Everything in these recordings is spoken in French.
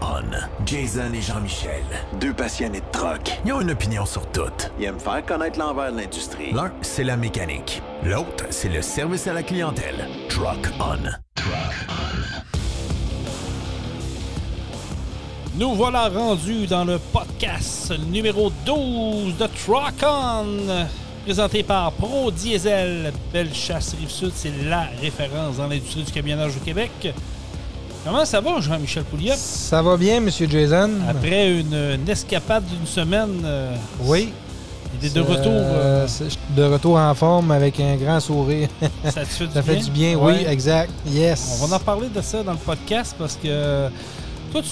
On. Jason et Jean-Michel. Deux passionnés de truck. Ils ont une opinion sur tout. Ils aiment faire connaître l'envers de l'industrie. L'un, c'est la mécanique. L'autre, c'est le service à la clientèle. Truck On. Truck On. Nous voilà rendus dans le podcast numéro 12 de Truck On, présenté par Pro Diesel. Belle chasse Rive-Sud, c'est la référence dans l'industrie du camionnage au Québec. Comment ça va, Jean-Michel Pouliot? Ça va bien, Monsieur Jason. Après une, une escapade d'une semaine, euh, Oui. il est de retour. euh, Euh, de retour en forme avec un grand sourire. ça te fait du ça fait bien? du bien, Ouais. oui, exact. Yes. On va en parler de ça dans le podcast parce que toi,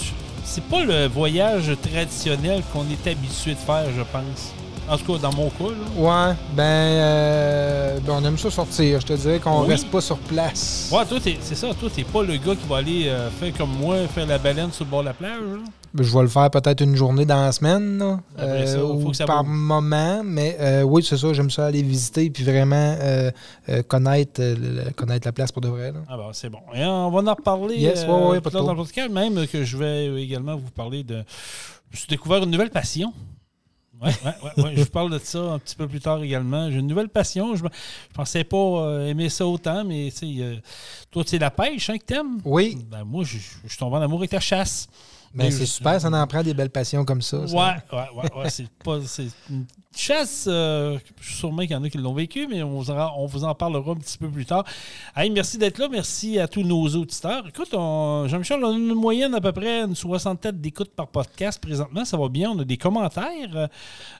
c'est pas le voyage traditionnel qu'on est habitué de faire, je pense. En tout cas, dans mon cas. là. Ouais, ben, euh, ben, on aime ça sortir. Je te dirais qu'on Oui. reste pas sur place. Ouais, toi, c'est ça. Toi, t'es pas le gars qui va aller euh, faire comme moi, faire la baleine sur le bord de la plage. là? Ben, Je vais le faire peut-être une journée dans la semaine, là, Après ça, euh, faut ou que ça par bouge. moment. Mais euh, oui, c'est ça, j'aime ça aller visiter puis vraiment connaître, connaître la place pour de vrai. là. Ah ben, c'est bon. Et on va en reparler Yes, ouais, ouais, pas de dans le podcast, même que je vais également vous parler de... Je suis découvert une nouvelle passion. Ouais, ouais, ouais. Je vous parle de ça un petit peu plus tard également. J'ai une nouvelle passion. Je, je pensais pas euh, aimer ça autant, mais tu sais, euh, toi, c'est la pêche hein, que t'aimes? Oui, Ben, moi, je, je suis tombé en amour avec la chasse. Mais Mais c'est super, ça en prend des belles passions comme ça. Ouais, ouais, ouais, ouais. c'est pas. C'est une chasse. euh, je suis sûrement qu'il y en a qui l'ont vécu, mais on vous, en, on vous en parlera un petit peu plus tard. Hey, merci d'être là. Merci à tous nos auditeurs. Écoute, Jean-Michel, on a une moyenne à peu près une soixantaine d'écoutes par podcast présentement. Ça va bien. On a des commentaires. euh,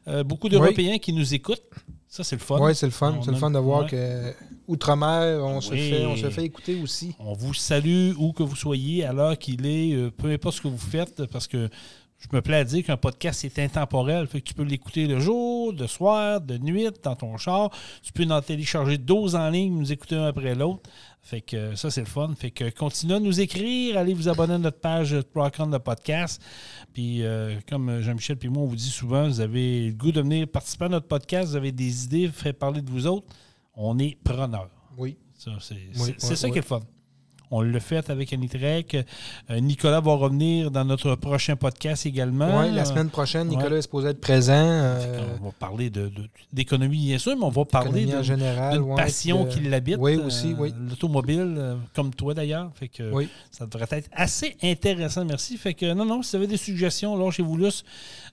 euh, beaucoup d'Européens qui nous écoutent. Ça, c'est le fun. Oui, c'est le fun. C'est le fun de voir ouais. que Outre-mer, on, se fait, on se fait écouter aussi. On vous salue où que vous soyez, à l'heure qu'il est, euh, peu importe ce que vous faites, parce que je me plais à dire qu'un podcast est intemporel. Fait que tu peux l'écouter le jour, le soir, de nuit, dans ton char. Tu peux en télécharger 12 en ligne, nous écouter un après l'autre. Fait que euh, ça, c'est le fun. Fait que continuez à nous écrire, allez vous abonner à notre page Rock On de podcast. Puis, euh, comme Jean-Michel et moi, on vous dit souvent, vous avez le goût de venir participer à notre podcast, vous avez des idées, faites parler de vous autres. On est preneurs. Oui. C'est Oui, oui, ça oui. qui est fun. On l'a fait avec Anitrek. Euh, Nicolas va revenir dans notre prochain podcast également. Oui, la semaine prochaine, Nicolas ouais. est supposé être présent. euh, On va parler de- de- d'économie, bien sûr, mais on va parler de- en général. d'une ouais, passion qui euh, l'habite. Oui, aussi, oui. L'automobile, comme toi d'ailleurs. Fait que Oui. ça devrait être assez intéressant, merci. Fait que non, non, si vous avez des suggestions, lâchez-vous lousse.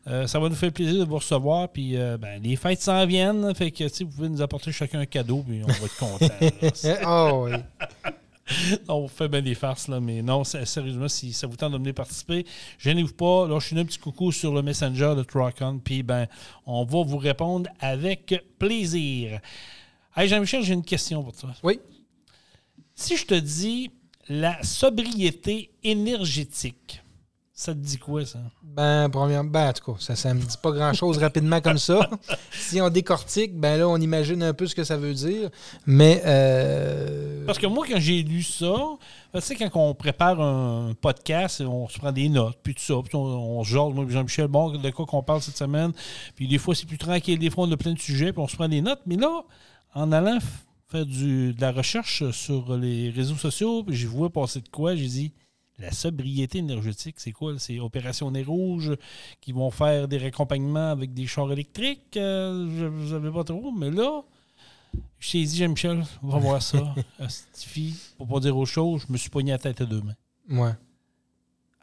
Euh, ça va nous faire plaisir de vous recevoir. Puis euh, ben, les fêtes s'en viennent. Fait que vous pouvez nous apporter chacun un cadeau, puis on va être contents. Oh, oui. on fait bien des farces, là, mais non, sérieusement, si ça vous tente de venir participer, gênez-vous pas. Lâchez-nous un petit coucou sur le Messenger de Trocon, puis ben, on va vous répondre avec plaisir. Hey Jean-Michel, j'ai une question pour toi. Oui. Si je te dis la sobriété énergétique, ça te dit quoi, ça? Ben, premièrement, ben, en tout cas, ça ne me dit pas grand-chose rapidement comme ça. Si on décortique, ben là, on imagine un peu ce que ça veut dire. Mais, euh, Parce que moi, quand j'ai lu ça, tu sais, quand on prépare un podcast, on se prend des notes, puis tout ça, puis on, on se jase, moi Jean-Michel, bon, de quoi qu'on parle cette semaine, puis des fois, c'est plus tranquille, des fois, on a plein de sujets, puis on se prend des notes. Mais là, en allant faire du, de la recherche sur les réseaux sociaux, puis j'ai vu passer de quoi, j'ai dit, la sobriété énergétique, c'est quoi? C'est Opération Nez Rouge qui vont faire des raccompagnements avec des chars électriques. euh, je ne savais pas trop, mais là, je t'ai dit, Jean-Michel, on va voir ça. Astifi, pour pas dire autre chose, je me suis pogné la tête à deux mains. ouais.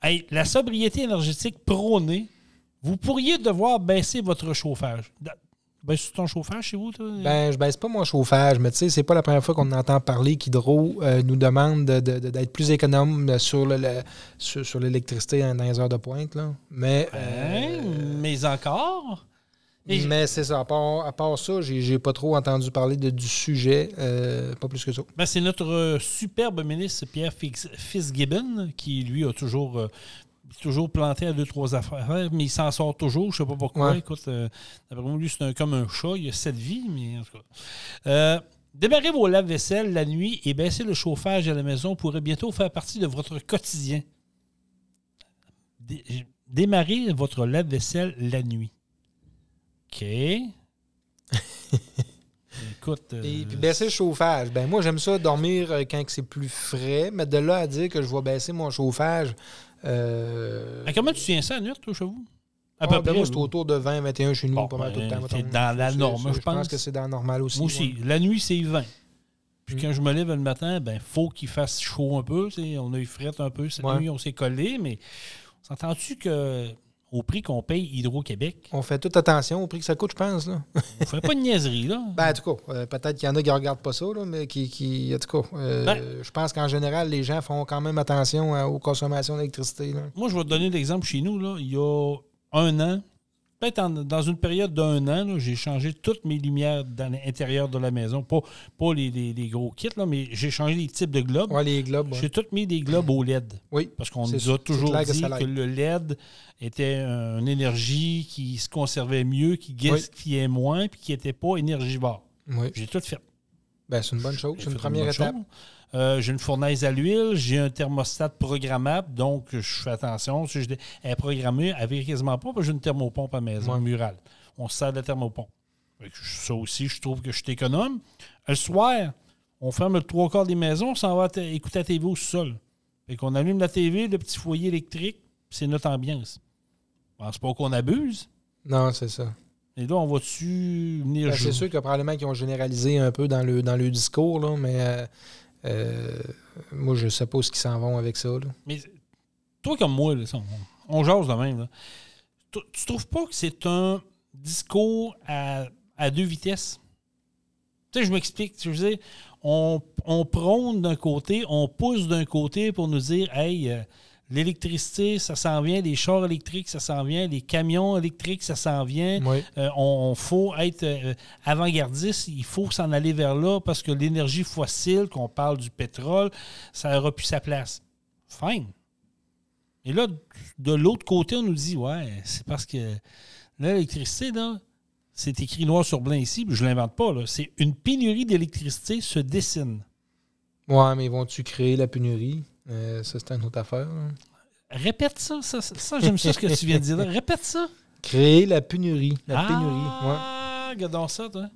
Hey, la sobriété énergétique prônée, vous pourriez devoir baisser votre chauffage. Baisses-tu ton chauffage chez vous, toi? Ben, je baisse pas mon chauffage, mais tu sais, c'est pas la première fois qu'on entend parler qu'Hydro euh, nous demande de- de- de- d'être plus économe sur le- le- sur, sur l'électricité dans les heures de pointe. Là. Mais, euh? Mais encore? Et- mais c'est ça. À part, à part ça, j'ai pas trop entendu parler de- du sujet, euh, pas plus que ça. Ben, c'est notre euh, superbe ministre Pierre Fitzgibbon qui, lui, a toujours, euh, toujours planté à deux, trois affaires, mais il s'en sort toujours. Je sais pas pourquoi. Ouais. Écoute, euh, d'après moi, lui, c'est un- comme un chat. Il a sept vies, mais en tout cas. Euh, démarrer vos lave-vaisselle la nuit et baisser le chauffage à la maison pourrait bientôt faire partie de votre quotidien. Dé- démarrer votre lave-vaisselle la nuit. OK. écoute. euh, Et puis baisser le chauffage. Ben moi, j'aime ça dormir euh, quand c'est plus frais, mais de là à dire que je vais baisser mon chauffage. Euh, à comment tu tiens ça à nuit, toi, chez vous? À ah, peu ben près. moi, c'est autour de 20, 21 chez nous, Bon, pas mal tout le ben, temps. mettons. dans la C'est- norme, c'est- je pense. que c'est dans le normal aussi. Moi aussi. ouais. La nuit, c'est 20. Puis Mm. quand je me lève le matin, ben faut qu'il fasse chaud un peu. On a eu frette un peu cette Ouais. nuit, on s'est collé, mais s'entends-tu que au prix qu'on paye Hydro-Québec, On fait toute attention au prix que ça coûte, je pense. Là. on ferait pas de niaiserie, là. Ben, en tout cas, euh, peut-être qu'il y en a qui ne regardent pas ça, là, mais qui, qui. En tout cas, euh, Ben- je pense qu'en général, les gens font quand même attention à- aux consommations d'électricité. Moi, je vais te donner l'exemple chez nous. Là, il y a un an, peut-être dans une période d'un an, j'ai changé toutes mes lumières dans l'intérieur de la maison. Pas, pas les, les- les gros kits, là, mais j'ai changé les types de globes. Ouais, les globes. ouais. J'ai toutes mis des globes au LED. Oui. Parce qu'on nous a toujours que dit que, le LED était une énergie qui se conservait mieux, qui gaspillait moins, puis qui n'était pas énergivore. Oui. J'ai tout fait. Ben, c'est une bonne chose. C'est une première étape. chose. Euh, j'ai une fournaise à l'huile, j'ai un thermostat programmable, donc je fais attention. Si je dis, elle est programmée, elle ne quasiment pas, parce que j'ai une thermopompe à la maison, Ouais. murale. On se sert de la thermopompe. Ça aussi, je trouve que je suis économe. Le soir, on ferme le trois quarts des maisons, on s'en va écouter la TV au sol. Fait qu'on allume la TV, le petit foyer électrique, c'est notre ambiance. Je pense pas qu'on abuse. Non, c'est ça. Et là, on va-tu venir Ben, c'est sûr que probablement qu'ils ont généralisé un peu dans le, dans le discours, là, mais euh, euh, moi, je sais pas où ils s'en vont avec ça. Mais toi comme moi, on, on jase de même. Tu, tu trouves pas que c'est un discours à, à deux vitesses? Tu sais, je m'explique. On, on prône d'un côté, on pousse d'un côté pour nous dire Hey, euh, l'électricité, ça s'en vient, les chars électriques, ça s'en vient, les camions électriques, ça s'en vient. Oui. Euh, on, on faut être euh, avant-gardiste, il faut s'en aller vers là parce que l'énergie fossile, qu'on parle du pétrole, ça n'aura plus sa place. Fine. Et là, de l'autre côté, on nous dit Ouais, c'est parce que l'électricité, là, c'est écrit noir sur blanc ici, puis je ne l'invente pas. là. C'est une pénurie d'électricité se dessine. Ouais, mais vont-tu créer la pénurie? Euh, ça, c'est une autre affaire. Répète ça, ça, ça, ça, j'aime ça ce que tu viens de dire. là. Répète ça. Créer la pénurie. La ah, pénurie. Ouais. regardons ça, toi.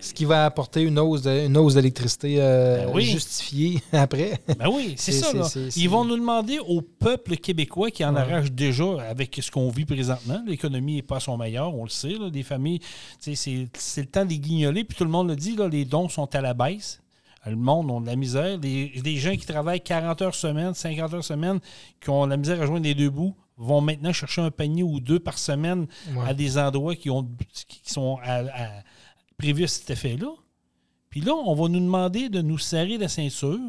Ce qui va apporter une hausse de- une hausse d'électricité euh, Ben oui. justifiée après. Ben oui, c'est C'est- ça. c'est- là. c'est- c'est- Ils vont nous demander au peuple québécois qui en Ouais. arrache déjà avec ce qu'on vit présentement. L'économie n'est pas à son meilleur, on le sait. Là. Les familles, tu sais, c'est c'est le temps des guignoler. Puis tout le monde le dit, là, les dons sont à la baisse. Le monde a de la misère. Les, les gens qui travaillent 40 heures semaine, 50 heures semaine, qui ont la misère à joindre les deux bouts, vont maintenant chercher un panier ou deux par semaine Ouais. à des endroits qui, ont, qui sont à- à- prévus à cet effet-là. Puis là, on va nous demander de nous serrer la ceinture.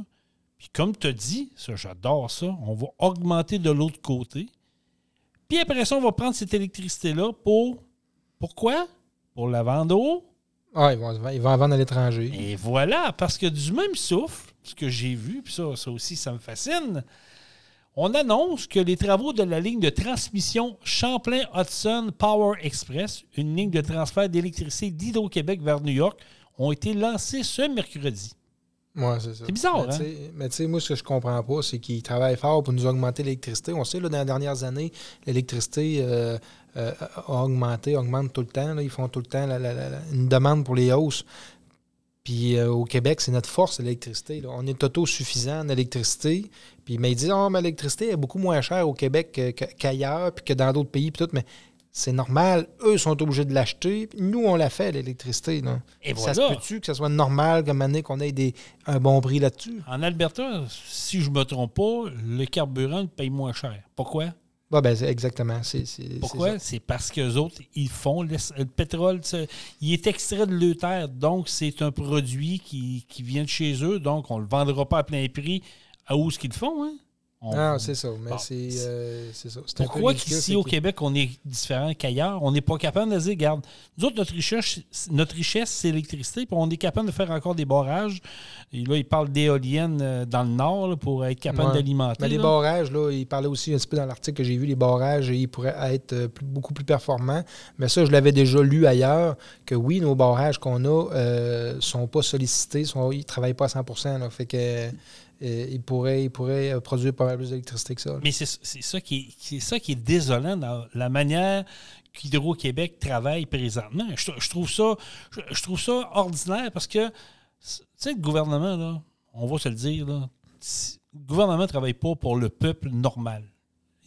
Puis comme tu as dit, ça, j'adore ça, on va augmenter de l'autre côté. Puis après ça, on va prendre cette électricité-là pour. Pourquoi? Pour la vendre au. Ah, ils, vont, ils vont en vendre à l'étranger. Et voilà, parce que du même souffle, ce que j'ai vu, puis ça, ça aussi, ça me fascine, on annonce que les travaux de la ligne de transmission Champlain-Hudson Power Express, une ligne de transfert d'électricité d'Hydro-Québec vers New York, ont été lancés ce mercredi. Ouais, c'est ça. C'est bizarre, mais hein? tu sais- Mais tu sais, moi, ce que je comprends pas, c'est qu'ils travaillent fort pour nous augmenter l'électricité. On sait, là, dans les dernières années, l'électricité euh, euh, a augmenté, augmente tout le temps. là. Ils font tout le temps la- la- la- une demande pour les hausses. Puis euh, au Québec, c'est notre force, l'électricité. On est autosuffisant en électricité. Puis, mais ils disent, oh, mais l'électricité est beaucoup moins chère au Québec qu'ailleurs, puis que dans d'autres pays, puis tout. Mais c'est normal. Eux sont obligés de l'acheter. Nous, on l'a fait, l'électricité. Et Ça voilà. se peut-tu que ça soit normal comme année qu'on ait des, un bon prix là-dessus? En Alberta, si je ne me trompe pas, le carburant paye moins cher. Pourquoi? Ouais, ben, exactement. Pourquoi? C'est parce qu'eux autres, ils font le, le pétrole, il est extrait de leur terre, donc c'est un produit qui, qui vient de chez eux, donc on ne le vendra pas à plein prix à où ce qu'ils le font. Hein? On- Non, c'est ça. Mais Bon, c'est, c'est- euh, c'est ça. C'est peu Pourquoi qu'ici au Québec, on est différent qu'ailleurs? On n'est pas capable de dire, regarde, nous autres, notre richesse, notre richesse c'est l'électricité, puis on est capable de faire encore des barrages. Et là, ils parlent d'éoliennes euh, dans le nord là, pour être capable Ouais. d'alimenter. Mais les barrages, là, il parlait aussi un petit peu dans l'article que j'ai vu, les barrages, ils pourraient être euh, plus- beaucoup plus performants. Mais ça, je l'avais déjà lu ailleurs, que oui, nos barrages qu'on a ne sont pas sollicités, sont, ils ne travaillent pas à 100 là. Fait que euh, il, pourrait, il pourrait euh, produire pas mal plus d'électricité que ça. Mais c'est ça, qui est- désolant dans la manière qu'Hydro-Québec travaille présentement. Je, trouve ça, je, trouve ça ordinaire parce que, tu sais, le gouvernement, là, on va se le dire, le gouvernement ne travaille pas pour le peuple normal.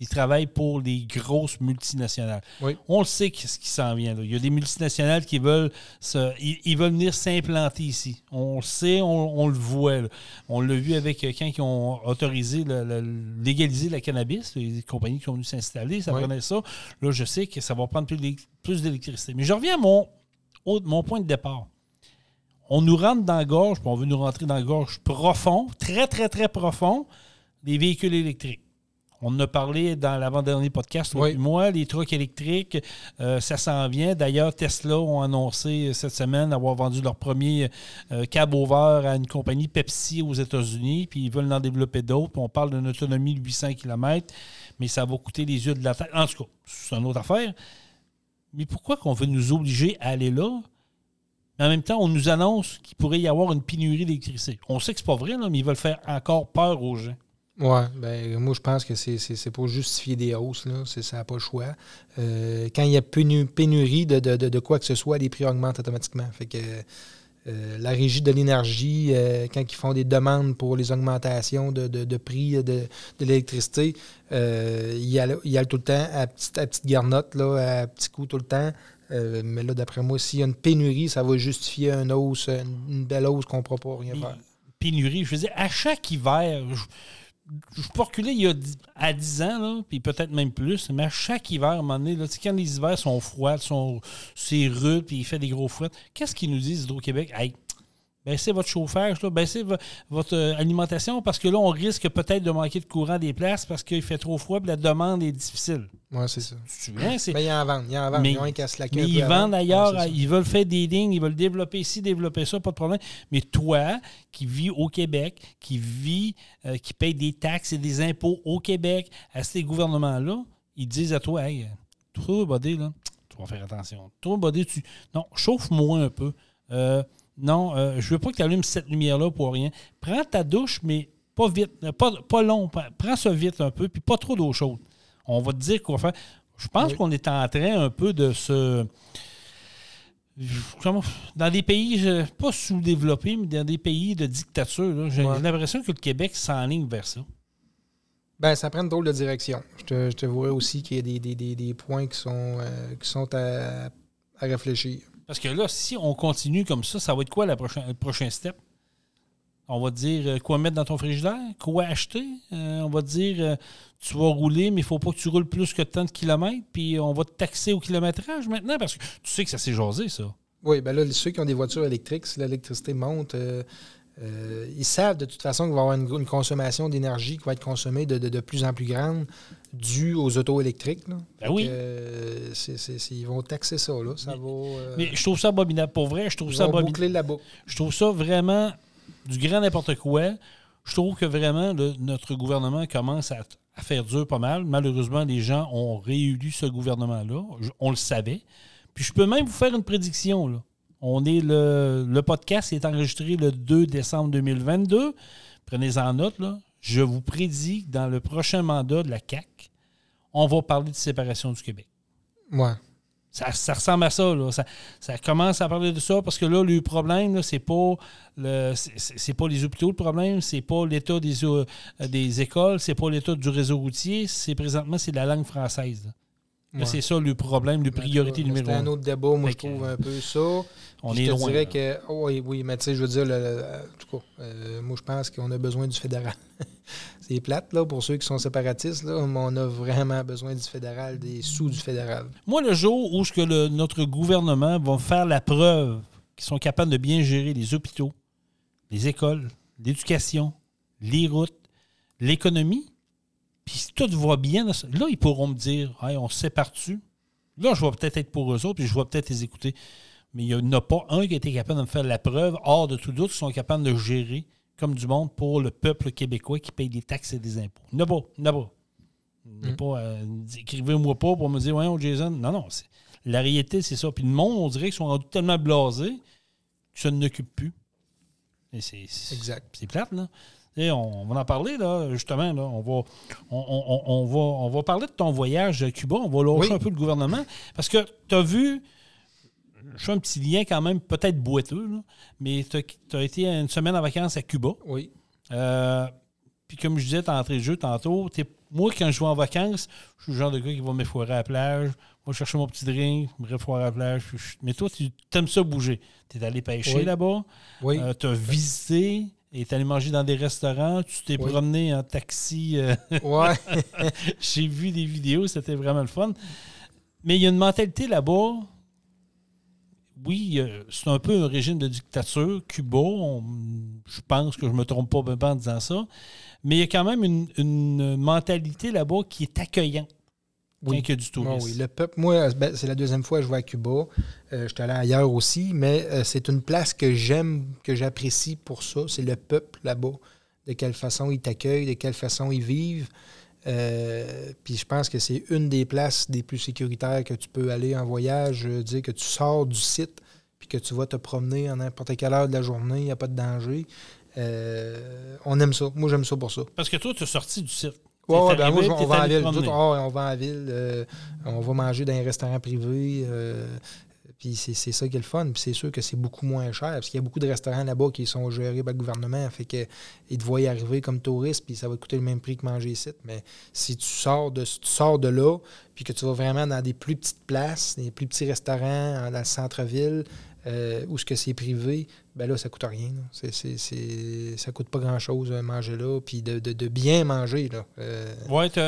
Il travaille pour les grosses multinationales. Oui. On le sait qu'est-ce qui s'en vient. là. Il y a des multinationales qui veulent se, ils, ils veulent venir s'implanter ici. On le sait, on, on le voit. là. On l'a vu avec euh, quand ils ont autorisé, le, le- légalisé la cannabis, les compagnies qui sont venues s'installer, ça Oui. prenait ça. Là, je sais que ça va prendre plus d'élec- plus d'électricité. Mais je reviens à mon, au- mon point de départ. On nous rentre dans la gorge, puis on veut nous rentrer dans la gorge profond, très, très, très profond, les véhicules électriques. On en a parlé dans l'avant-dernier podcast, Oui. moi, les trucks électriques, euh, ça s'en vient. D'ailleurs, Tesla ont annoncé cette semaine avoir vendu leur premier euh, cab over à une compagnie Pepsi aux États-Unis, puis ils veulent en développer d'autres. On parle d'une autonomie de 800 km, mais ça va coûter les yeux de la tête. En tout cas, c'est une autre affaire. Mais pourquoi qu'on veut nous obliger à aller là? Mais en même temps, on nous annonce qu'il pourrait y avoir une pénurie d'électricité. On sait que c'est pas vrai, là, mais ils veulent faire encore peur aux gens. Ouais, ben, moi, je pense que c'est- pour justifier des hausses. Là. C'est- Ça n'a pas le choix. Euh, quand il y a pénu- pénurie de, de- de- de quoi que ce soit, les prix augmentent automatiquement. Fait que euh, la régie de l'énergie, euh, quand ils font des demandes pour les augmentations de, de- de prix de, de l'électricité, euh, il y a, il y a tout le temps à petite, à petite garnotte, là, à petit coup tout le temps. Mais là, d'après moi, s'il y a une pénurie, ça va justifier une hausse, une, une belle hausse qu'on ne pourra pas rien faire. pénurie, je veux dire, à chaque hiver, je je peux reculer il y a dix- à 10 ans, là, puis peut-être même plus, mais à chaque hiver, à un moment donné, là, quand les hivers sont froids, sont, c'est rude, puis il fait des gros fouettes, qu'est-ce qu'ils nous disent Hydro-Québec? Baissez votre chauffage, là, baissez vo- votre euh, alimentation, parce que là, on risque peut-être de manquer de courant des places parce qu'il fait trop froid, puis la demande est difficile. Ouais, c'est ça. Tu? C'est, Mais ils en vendent. Ils en vendent. Mais- ils ont casse mais ils vendent ailleurs, Ouais, ça. ils veulent faire des lignes, ils veulent développer ici, développer ça, pas de problème. Mais toi, qui vis au Québec, qui vis, euh, qui paye des taxes et des impôts au Québec, à ces gouvernements-là, ils disent à toi, hey, toi, body, là, tu vas faire attention. Toi, body, tu. Non, chauffe-moi un peu. Euh, non, euh, je veux pas que tu allumes cette lumière-là pour rien. Prends ta douche, mais pas vite, euh, pas, pas long. Prends- ça vite un peu, puis pas trop d'eau chaude. On va te dire quoi faire. Je pense Oui. qu'on est en train un peu de se. Dans des pays, pas sous-développés, mais dans des pays de dictature, j'ai Ouais. l'impression que le Québec s'enligne vers ça. Ben, ça prend une drôle de direction. Je te, je te vois aussi qu'il y a des, des- des- des points qui sont, euh, qui sont à, à réfléchir. Parce que là, si on continue comme ça, ça va être quoi le prochain step? On va te dire euh, quoi mettre dans ton frigidaire, quoi acheter? Euh, on va te dire euh, tu vas rouler, mais il faut pas que tu roules plus que tant de kilomètres. Puis on va te taxer au kilométrage maintenant parce que tu sais que ça s'est jasé, ça. Oui, ben là, ceux qui ont des voitures électriques, si l'électricité monte, ils savent de toute façon qu'il va y avoir une, consommation d'énergie qui va être consommée de- de plus en plus grande due aux autos électriques. là. Ben oui. ils vont taxer ça. Là. Ça va, euh, Mais je trouve ça abominable. Pour vrai, je trouve ils ça vont abominable. boucler la boucle. Je trouve ça vraiment du grand n'importe quoi. Je trouve que vraiment le- notre gouvernement commence à, à faire dur pas mal. Malheureusement, les gens ont réélu ce gouvernement-là. On le savait. Puis je peux même vous faire une prédiction. Là. On est le, le podcast est enregistré le 2 décembre 2022. Prenez-en note. Là. Je vous prédis que dans le prochain mandat de la CAC, on va parler de séparation du Québec. Ouais. Ça, ça ressemble à ça, là. Ça, ça commence à parler de ça parce que là, le problème, c'est pas le c'est pas les hôpitaux le problème, c'est pas l'état des, euh, des écoles, c'est pas l'état du réseau routier, c'est présentement c'est la langue française. là. Ouais. c'est ça le problème, le priorité numéro C'est un autre débat, moi, Fait je trouve un peu ça. On Puis est je te loin. dirais là. que. oh, oui, oui, mais tu sais, je veux dire, le- le- en tout cas, euh, moi, je pense qu'on a besoin du fédéral. c'est plate, là, pour ceux qui sont séparatistes, là, mais on a vraiment besoin du fédéral, des sous du fédéral. Moi, le jour où ce que le- notre gouvernement va faire la preuve qu'ils sont capables de bien gérer les hôpitaux, les écoles, l'éducation, les routes, l'économie, puis si tout va bien, là, ils pourront me dire hey, on se sépare-tu? Là, je vais peut-être être pour eux autres, puis je vais peut-être les écouter. Mais il n'y en a pas un qui a été capable de me faire la preuve, hors de tout doute, qu'ils sont capables de gérer comme du monde pour le peuple québécois qui paye des taxes et des impôts. Il n'y en a pas. Il n'y en a pas. A pas, euh, Écrivez-moi pas pour me dire, voyons, Jason. Non, non. La réalité, c'est ça. Puis le monde, on dirait qu'ils sont rendus tellement blasés que ça ne n'occupe plus. Et c'est, c'est- Exact. c'est plate, là. Et on, va en parler, là, justement. Là. On, va, on, on, va, on va parler de ton voyage à Cuba. On va lâcher un peu le gouvernement. Parce que tu as vu, je fais un petit lien quand même, peut-être boiteux, là, mais tu as, été une semaine en vacances à Cuba. Oui. Euh, puis comme je disais, tu entré de jeu tantôt. moi, quand je vais en vacances, je suis le genre de gars qui va m'effoirer à la plage, va chercher mon petit drink, me réfoirer à la plage. Mais toi, tu aimes ça bouger. Tu es allé pêcher là-bas. Oui. Euh, tu as visité. Et es allé manger dans des restaurants, tu t'es promené en taxi. Euh, ouais. J'ai vu des vidéos, c'était vraiment le fun. Mais il y a une mentalité là-bas. Oui, c'est un peu un régime de dictature. Cuba, je pense que je ne me trompe pas en disant ça. Mais il y a quand même une, mentalité là-bas qui est accueillante. Oui. que du tourisme. oui, le peuple, moi, ben, c'est la deuxième fois que je vais à Cuba. Euh, je suis allé ailleurs aussi, mais euh, c'est une place que j'aime, que j'apprécie pour ça. C'est le peuple là-bas. De quelle façon ils t'accueillent, de quelle façon ils vivent. Euh, puis je pense que c'est une des places des plus sécuritaires que tu peux aller en voyage. Je veux dire que tu sors du site, puis que tu vas te promener à n'importe quelle heure de la journée, il n'y a pas de danger. On aime ça. Moi, j'aime ça pour ça. Parce que toi, tu es sorti du site. Ouais, ben moi, on va, en ville. on va en ville. on va manger dans un restaurant privé. Euh, puis c'est ça qui est le fun. Puis c'est sûr que c'est beaucoup moins cher. Parce qu'il y a beaucoup de restaurants là-bas qui sont gérés par le gouvernement. Fait que ils te voient y arriver comme touriste, puis ça va coûter le même prix que manger ici. Mais si tu sors de, tu sors de là, puis que tu vas vraiment dans des plus petites places, des plus petits restaurants dans le centre-ville, euh, ou ce que c'est privé, ben là, ça coûte rien. C'est, c'est, ça coûte pas grand-chose euh, manger là, puis de, de, bien manger. Là. Euh, ouais, tu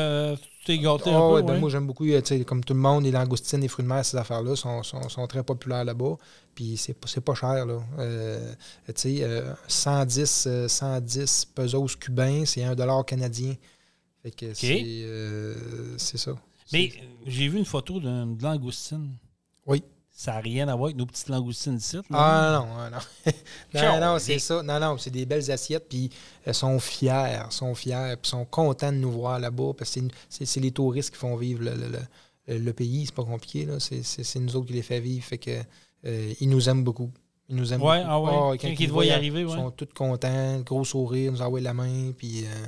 t'es gâté un ah ben Moi, j'aime beaucoup, comme tout le monde, les langoustines, les fruits de mer, ces affaires-là sont, sont, très populaires là-bas. Puis c'est, c'est pas cher. Là. tu sais, 110, 110 pesos cubains, c'est 1 dollar canadien. Fait que c'est, ça. Mais j'ai vu une photo d'une langoustine. Oui. Ça n'a rien à voir avec nos petites langoustines ici. Ah non, non. non, non, c'est ça. Non, non, c'est des belles assiettes, puis elles sont fières, sont fières, puis sont contents de nous voir là-bas, parce que c'est les touristes qui font vivre le, le, le, pays. C'est pas compliqué. C'est nous autres qui les fait vivre. Fait que euh, ils nous aiment beaucoup. Ils nous aiment ouais, beaucoup. Ah ouais, ah, quand, ils te voient y arriver, Ils sont tous contents, gros sourire, nous envoient la main, puis... Euh,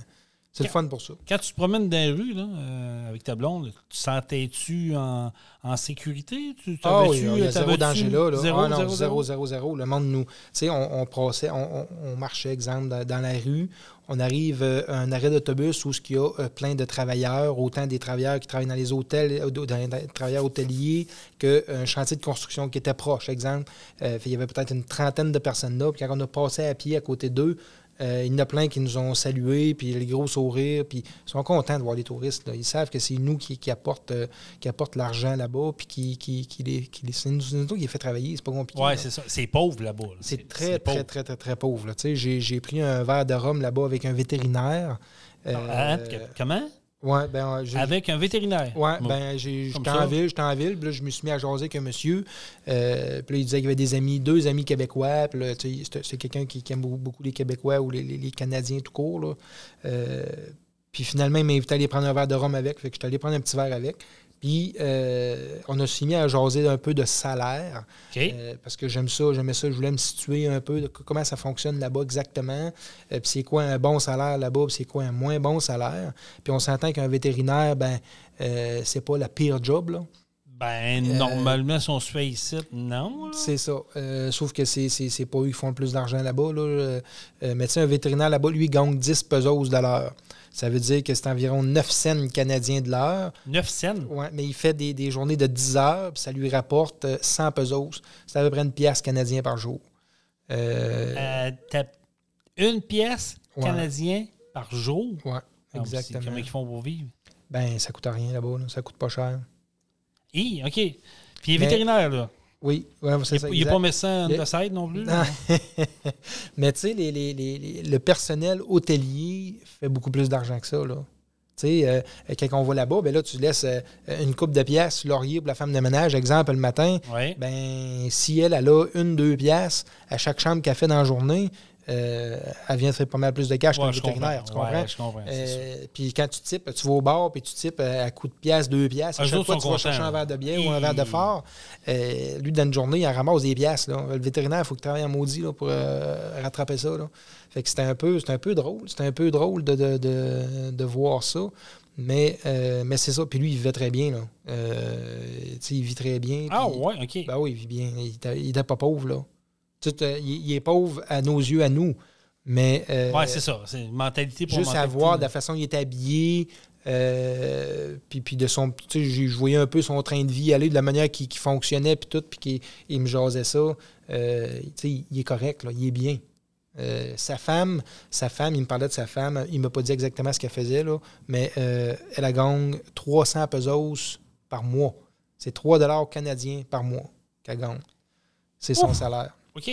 c'est le fun pour ça. Quand tu te promènes dans les rues là, euh, avec ta blonde, tu sentais-tu en, en, sécurité? Tu, ah oui, il y a zéro danger là. là. Zéro, ah non, zéro, zéro, zéro, Le monde nous... Tu sais, on, on, on, on, marchait, exemple, dans, la rue. On arrive euh, à un arrêt d'autobus où il y a euh, plein de travailleurs, autant des travailleurs qui travaillent dans les hôtels, dans les travailleurs hôteliers, qu'un chantier de construction qui était proche, exemple. il y avait peut-être une trentaine de personnes là. Puis quand on a passé à pied à côté d'eux, euh, il y en a plein qui nous ont salués, puis les gros sourires, puis ils sont contents de voir les touristes. Ils savent que c'est nous qui, qui apportent, euh, l'argent là-bas, puis qui, qui, qui, les, qui c'est nous, qui les fait travailler. C'est pas compliqué. Oui, c'est ça. C'est pauvre là-bas. C'est très, très, très, très, très, pauvre. J'ai pris un verre de rhum là-bas avec un vétérinaire. Euh, comment? Ouais, ben, Avec un vétérinaire. Oui, ben, j'étais en ville, j'étais en ville, puis là, je me suis mis à jaser avec un monsieur. Euh, puis là, il disait qu'il y avait des amis, deux amis québécois. Puis là, c'est quelqu'un qui, aime beaucoup les Québécois ou les, les, Canadiens tout court. Là. Euh, puis finalement, il m'a invité à aller prendre un verre de rhum avec. Fait que j'étais allé prendre un petit verre avec. Puis, euh, on a signé à jaser un peu de salaire. Euh, parce que j'aime ça, j'aimais ça. Je voulais me situer un peu de comment ça fonctionne là-bas exactement. Euh, puis, c'est quoi un bon salaire là-bas, puis c'est quoi un moins bon salaire. Puis, on s'entend qu'un vétérinaire, ben, c'est pas la pire job, là. Ben, normalement, si on se fait ici, non. C'est ça. sauf que c'est pas eux qui font le plus d'argent là-bas. Là. mais tu sais, un vétérinaire là-bas, lui, gagne 10 pesos de l'heure. Ça veut dire que c'est environ 9 cents canadiens de l'heure. 9 cents? Oui, mais il fait des, journées de 10 heures, puis ça lui rapporte 100 euh, pesos. C'est à peu près une pièce canadienne par jour. Euh... euh une pièce canadienne par jour? Oui, ah, exactement. Comment ils font pour vivre? Ben, ça coûte rien là-bas. Là. Ça coûte pas cher. Hi, OK. Puis il est vétérinaire, là. Oui, c'est ça. Il n'est pas médecin de side non plus. Mais tu sais, le personnel hôtelier fait beaucoup plus d'argent que ça. Là. Tu sais, euh, quand on va là-bas, ben là, tu laisses euh, une coupe de pièces, laurier pour la femme de ménage, exemple, le matin. Ben, si elle, a a une, deux pièces à chaque chambre qu'elle fait dans la journée, euh, elle vient faire pas mal plus de cash Ouais, je vétérinaire. Tu comprends? je comprends, Euh, puis quand tu types, tu vas au bar, puis tu types euh, à coup de pièce, deux pièces. À chaque fois, tu vas chercher un verre de bière ou un verre de fort. Euh, lui, dans une journée, il en ramasse des pièces. Là. Le vétérinaire, il faut qu'il travaille en maudit là, pour rattraper ça. Là. Fait que c'était un peu, un peu drôle. C'était un peu drôle de, de, de, de voir ça. Mais, euh, mais c'est ça. Puis lui, il vivait très bien. Là. Euh, il vit très bien. Ah, ouais, OK. ben oui, il vit bien. Il était, il était pas pauvre, là. T'as- il, il est pauvre à nos yeux, à nous. Mais euh, ouais, c'est ça. C'est une mentalité pour juste à voir de la façon dont il est habillé, euh, puis, puis de son. Tu sais, je voyais un peu son train de vie aller, de la manière qu'il qu'il fonctionnait, puis tout, puis qu'il il me jasait ça. Euh, tu sais, il est correct, là, il est bien. Euh, sa femme, sa femme, il me parlait de sa femme, il m'a pas dit exactement ce qu'elle faisait, là, mais euh, elle a gagne 300 pesos par mois. C'est 3 dollars canadiens par mois qu'elle gagne. C'est son Ouf. salaire. OK.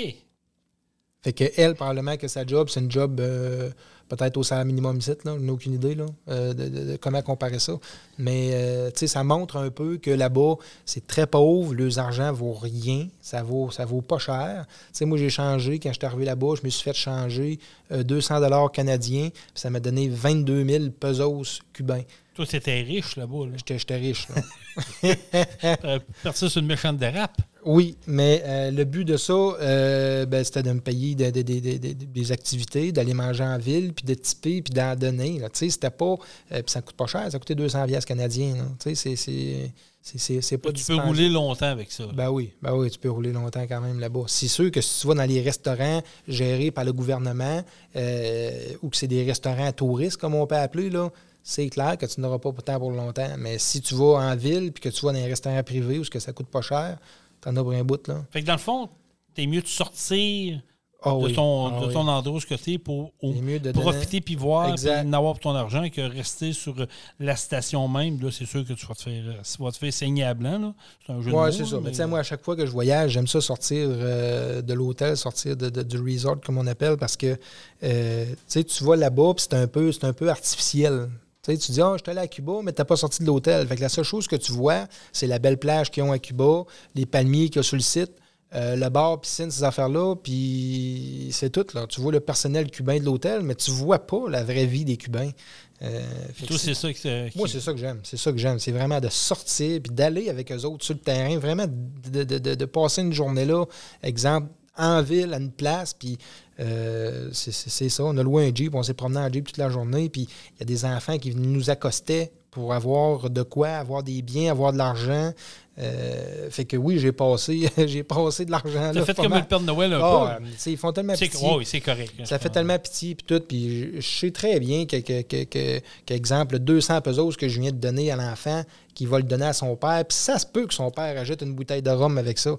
Fait que elle, probablement que sa job, c'est une job euh, peut-être au salaire minimum ici, là. N'ai aucune idée là, euh, de, comment comparer ça. Mais euh, ça montre un peu que là-bas, c'est très pauvre, leurs argent vaut rien, ça vaut, ça vaut pas cher. Moi, j'ai changé, quand je suis arrivé là-bas, je me suis fait changer euh, 200 dollars canadiens, ça m'a donné 22 000 pesos cubains. Toi, t'étais riche là-bas. Là. J'étais j'étais riche. là. Pu partir sur une méchante dérape. Oui, mais euh, le but de ça, euh, ben, c'était de me payer de- de- de- de- de- des activités, d'aller manger en ville, puis de typer, puis d'en donner. là. Tu sais, c'était pas... euh, puis ça coûte pas cher, ça coûtait 200 pièces canadiens. c'est- c'est- c'est- c'est c'est pas Tu peux rouler longtemps avec ça. là. Ben oui, ben oui, tu peux rouler longtemps quand même là-bas. C'est sûr que si tu vas dans les restaurants gérés par le gouvernement euh, ou que c'est des restaurants touristes, comme on peut appeler, là, c'est clair que tu n'auras pas pourtant pour longtemps. Mais si tu vas en ville puis que tu vas dans les restaurants privés où ce que ça coûte pas cher, t'en as pour un bout, là. Fait que dans le fond, t'es mieux de sortir Ah de ton, Ah de ton endroit où tu es pour au- C'est mieux de profiter puis voir Exact. puis en avoir pour ton argent que rester sur la station même. Là, c'est sûr que tu vas te faire, euh, tu vas te faire saigner à blanc. là. C'est un jeu de Oui, mots, c'est ça. Mais tu sais, moi, à chaque fois que je voyage, j'aime ça sortir euh, de l'hôtel, sortir de, de- du resort, comme on appelle, parce que euh, tu vas là-bas, puis c'est un peu, c'est un peu artificiel. Tu dis, ah, je suis allé à Cuba, mais tu n'as pas sorti de l'hôtel. Fait que la seule chose que tu vois, c'est la belle plage qu'ils ont à Cuba, les palmiers qu'il y a sur le site, euh, le bar, piscine, ces affaires-là, puis c'est tout. Là. Tu vois le personnel cubain de l'hôtel, mais tu vois pas la vraie vie des Cubains. Euh, c'est- ça que moi, c'est ça que j'aime. C'est ça que j'aime. C'est vraiment de sortir puis d'aller avec eux autres sur le terrain. Vraiment de, de- de- de passer une journée là, exemple, en ville, à une place. Puis euh, c'est- ça. On a loué un Jeep. On s'est promené en Jeep toute la journée. Puis il y a des enfants qui nous accostaient pour avoir de quoi, avoir des biens, avoir de l'argent. Euh, fait que oui, j'ai passé, j'ai passé de l'argent. Là, fait comme le Père Noël un Ah, peu? ils font tellement pitié. ouais, oui, c'est correct. Ça fait tellement pitié puis tout. Puis je- sais très bien que, que, que, que- qu'exemple, 200 pesos que je viens de donner à l'enfant, qu'il va le donner à son père. Puis ça se peut que son père achète une bouteille de rhum avec ça.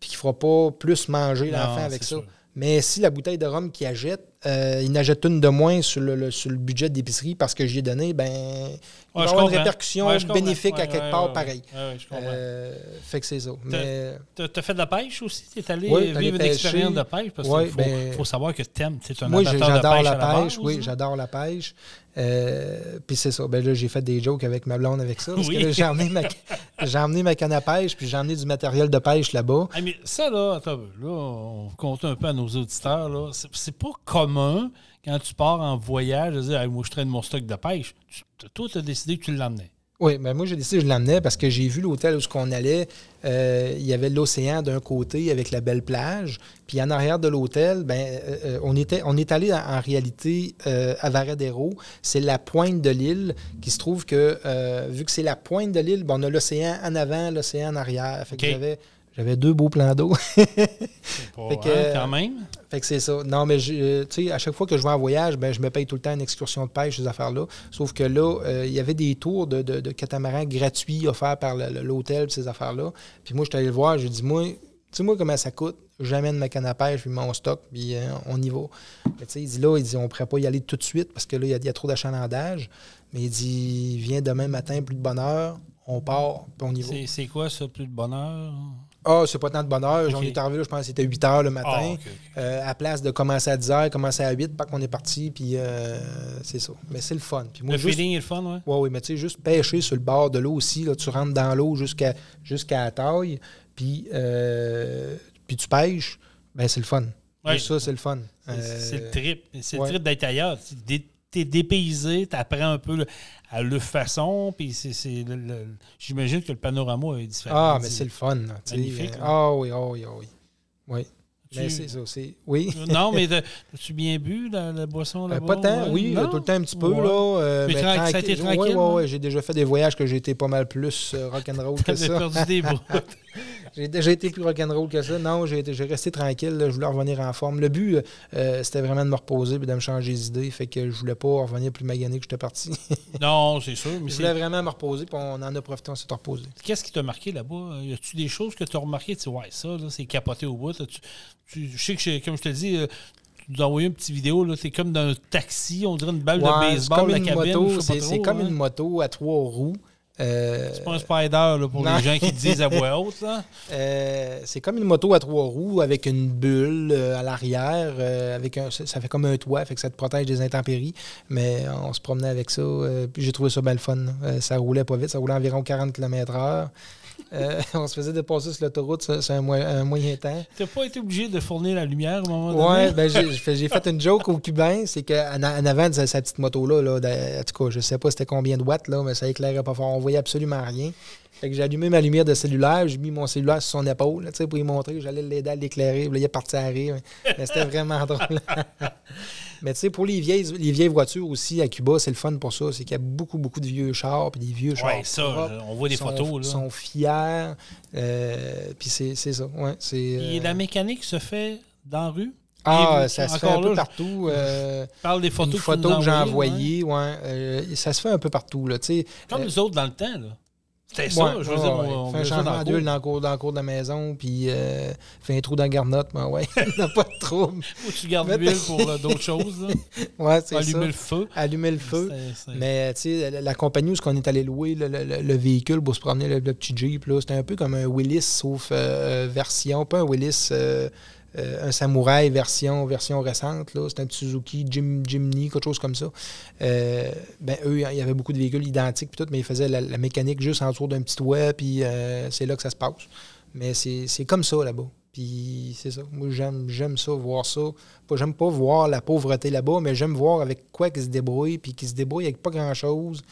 Puis qu'il ne fera pas plus manger l'enfant avec ça. sûr. Mais si la bouteille de rhum qu'il achète, euh, il n'achète une de moins sur le, le- sur le budget d'épicerie parce que j'y ai donné, ben, il va Ouais, y je avoir une répercussion Ouais, bénéfique à quelque part pareil. je. Euh, fait que c'est ça. Mais T'as t'as fait de la pêche aussi? T'es allé Oui, euh, t'allais vivre une expérience de pêche? Parce qu'il faut, ben- faut savoir que t'aimes. T'es un Moi, j'adore la la pêche. oui, là. j'adore la pêche. Euh, puis c'est ça. Ben là, j'ai fait des jokes avec ma blonde avec ça. Parce Oui. que là, j'ai emmené, ma, j'ai emmené ma canne à pêche, puis j'ai emmené du matériel de pêche là-bas. Ah, mais ça, là, là, on compte un peu à nos auditeurs, là. C'est, pas commun quand tu pars en voyage de dire, moi, je traîne mon stock de pêche. Toi, tu as décidé que tu l'emmenais. Oui, mais moi, j'ai décidé je l'emmenais parce que j'ai vu l'hôtel où on allait. euh, il y avait l'océan d'un côté avec la belle plage. Puis en arrière de l'hôtel, ben, euh, euh, on, était, on est allé en, en réalité euh, à Varadero. C'est la pointe de l'île qui se trouve que, vu que c'est la pointe de l'île, ben, on a l'océan en avant, l'océan en arrière. Fait que j'avais, j'avais deux beaux plans d'eau. C'est pas, que, hein, quand même. Fait que c'est ça. Non, mais euh, tu sais, à chaque fois que je vais en voyage, ben, je me paye tout le temps une excursion de pêche, ces affaires-là. Sauf que là, euh, il y avait des tours de, de, catamaran gratuits offerts par l'hôtel, ces affaires-là. Puis moi, je suis allé le voir, j'ai dit, moi, tu sais, moi, comment ça coûte? J'amène ma canne à pêche, puis mon stock, puis euh, on y va. Tu sais, il dit là, il dit, on ne pourrait pas y aller tout de suite parce que là, il y a, trop d'achalandage. Mais il dit, viens demain matin, plus de bonne heure, on part, puis on y va. C'est quoi ça, plus de bonheur? Ah, c'est pas tant de bonne heure. Ok. On est arrivé là, je pense que c'était 8 heures le matin. Ah. Euh, à place de commencer à 10 heures, commencer à 8, pas qu'on est parti, puis euh, c'est ça. Mais c'est le fun. Puis moi, Le juste, feeling est le fun, ouais? ouais, oui, mais tu sais, juste pêcher sur le bord de l'eau aussi, là, tu rentres dans l'eau jusqu'à jusqu'à la taille, puis, euh, puis tu pêches, ben c'est le fun. Ouais. Juste ça, c'est le fun. C'est le trip. C'est ouais. le trip d'être ailleurs. T'es- dépaysé, t'apprends un peu le- à leur façon, puis c'est- j'imagine que le panorama est différent. Ah, mais c'est le fun. Magnifique, Euh, hein? Ah oui, ah oui, ah oui. Oui. Tu- Mais c'est ça. c'est- Oui. non, mais as-tu bien bu la, la boisson Euh, là-bas? pas tant, oui, Non? euh, tout le temps un petit peu. Ouais. Là, euh, Mais mais tranquille, ça a été tranquille. tranquille, Ouais, ouais, j'ai déjà fait des voyages que j'ai été pas mal plus euh, rock'n'roll que ça. perdu des bouts. J'ai déjà été plus rock'n'roll que ça. Non, j'ai resté tranquille. là, je voulais revenir en forme. Le but, euh, euh, c'était vraiment de me reposer et de me changer les idées. Fait que je voulais pas revenir plus magané que j'étais parti. non, c'est sûr. Mais je c'est- voulais vraiment me reposer, puis on en a profité, on s'est reposé. qu'est-ce qui t'a marqué là-bas? Y a-tu des choses que tu as remarquées? Tu ouais, ça, c'est capoté au bout. As-tu- tu- je sais que, comme je te dis, euh, tu nous as envoyé une petite vidéo. T'es comme dans un taxi, on dirait une balle de Ouais, c'est baseball, la cabine. c'est c'est comme hein. une moto à trois roues. Euh, C'est pas un spider là, pour Non. les gens qui disent à voix haute. Euh, c'est comme une moto à trois roues avec une bulle euh, à l'arrière, euh, avec un, ça fait comme un toit, fait que ça te protège des intempéries. Mais on se promenait avec ça, puis j'ai trouvé ça bien le fun. ça roulait pas vite, ça roulait environ 40 km/h. Euh, on se faisait dépasser sur l'autoroute, c'est un, moy- un moyen temps. T'as pas été obligé de fournir la lumière au moment donné? Ouais, ben j'ai fait, j'ai fait une joke au Cubain, c'est qu'en en avant de sa, petite moto-là, là, en tout cas, je sais pas c'était combien de watts, là, mais ça éclairait pas fort. On voyait absolument rien. Fait que j'ai allumé ma lumière de cellulaire, j'ai mis mon cellulaire sur son épaule là, pour lui montrer que j'allais l'aider à l'éclairer. Là, il est parti à rire. Mais c'était vraiment drôle. mais tu sais, pour les vieilles, les vieilles voitures aussi à Cuba, c'est le fun pour ça. C'est qu'il y a beaucoup, beaucoup de vieux chars, puis des vieux chars. Ouais, ça, propres, on voit des sont, photos. Là. sont fiers. euh, puis c'est c'est ça. Ouais, c'est, Et euh, la mécanique se fait dans la rue? ah, ça se fait un peu partout. euh, Parle des photos une que, j'ai as envoyée, ouais. euh, ça se fait un peu partout, là. Comme nous autres dans le temps. là. C'était ça, ouais, je veux ouais, dire, on, on Fait un changement d'huile dans le cours, dans le cours de la maison, puis euh, fait un trou dans la garnotte, ben ouais, n'a pas de trouble. Ou tu gardes Mais- l'huile pour euh, d'autres choses. Là. Ouais, c'est Allumer ça. le feu. Allumer le feu. Mais tu sais, la, la compagnie où on est allé louer le, le- le- le véhicule pour se promener, le, le petit Jeep, c'était un peu comme un Willis, sauf euh, version, pas un Willis, un Samouraï version, version récente. C'était un Suzuki Jim, Jimny, quelque chose comme ça. Euh, ben, eux, il y avait beaucoup de véhicules identiques, tout, mais ils faisaient la, mécanique juste en d'un petit toit, puis euh, c'est là que ça se passe. Mais c'est comme ça là-bas. Puis c'est ça. Moi, j'aime j'aime ça, voir ça. J'aime pas voir la pauvreté là-bas, mais j'aime voir avec quoi qu'ils se débrouillent, puis qu'ils se débrouillent avec pas grand-chose.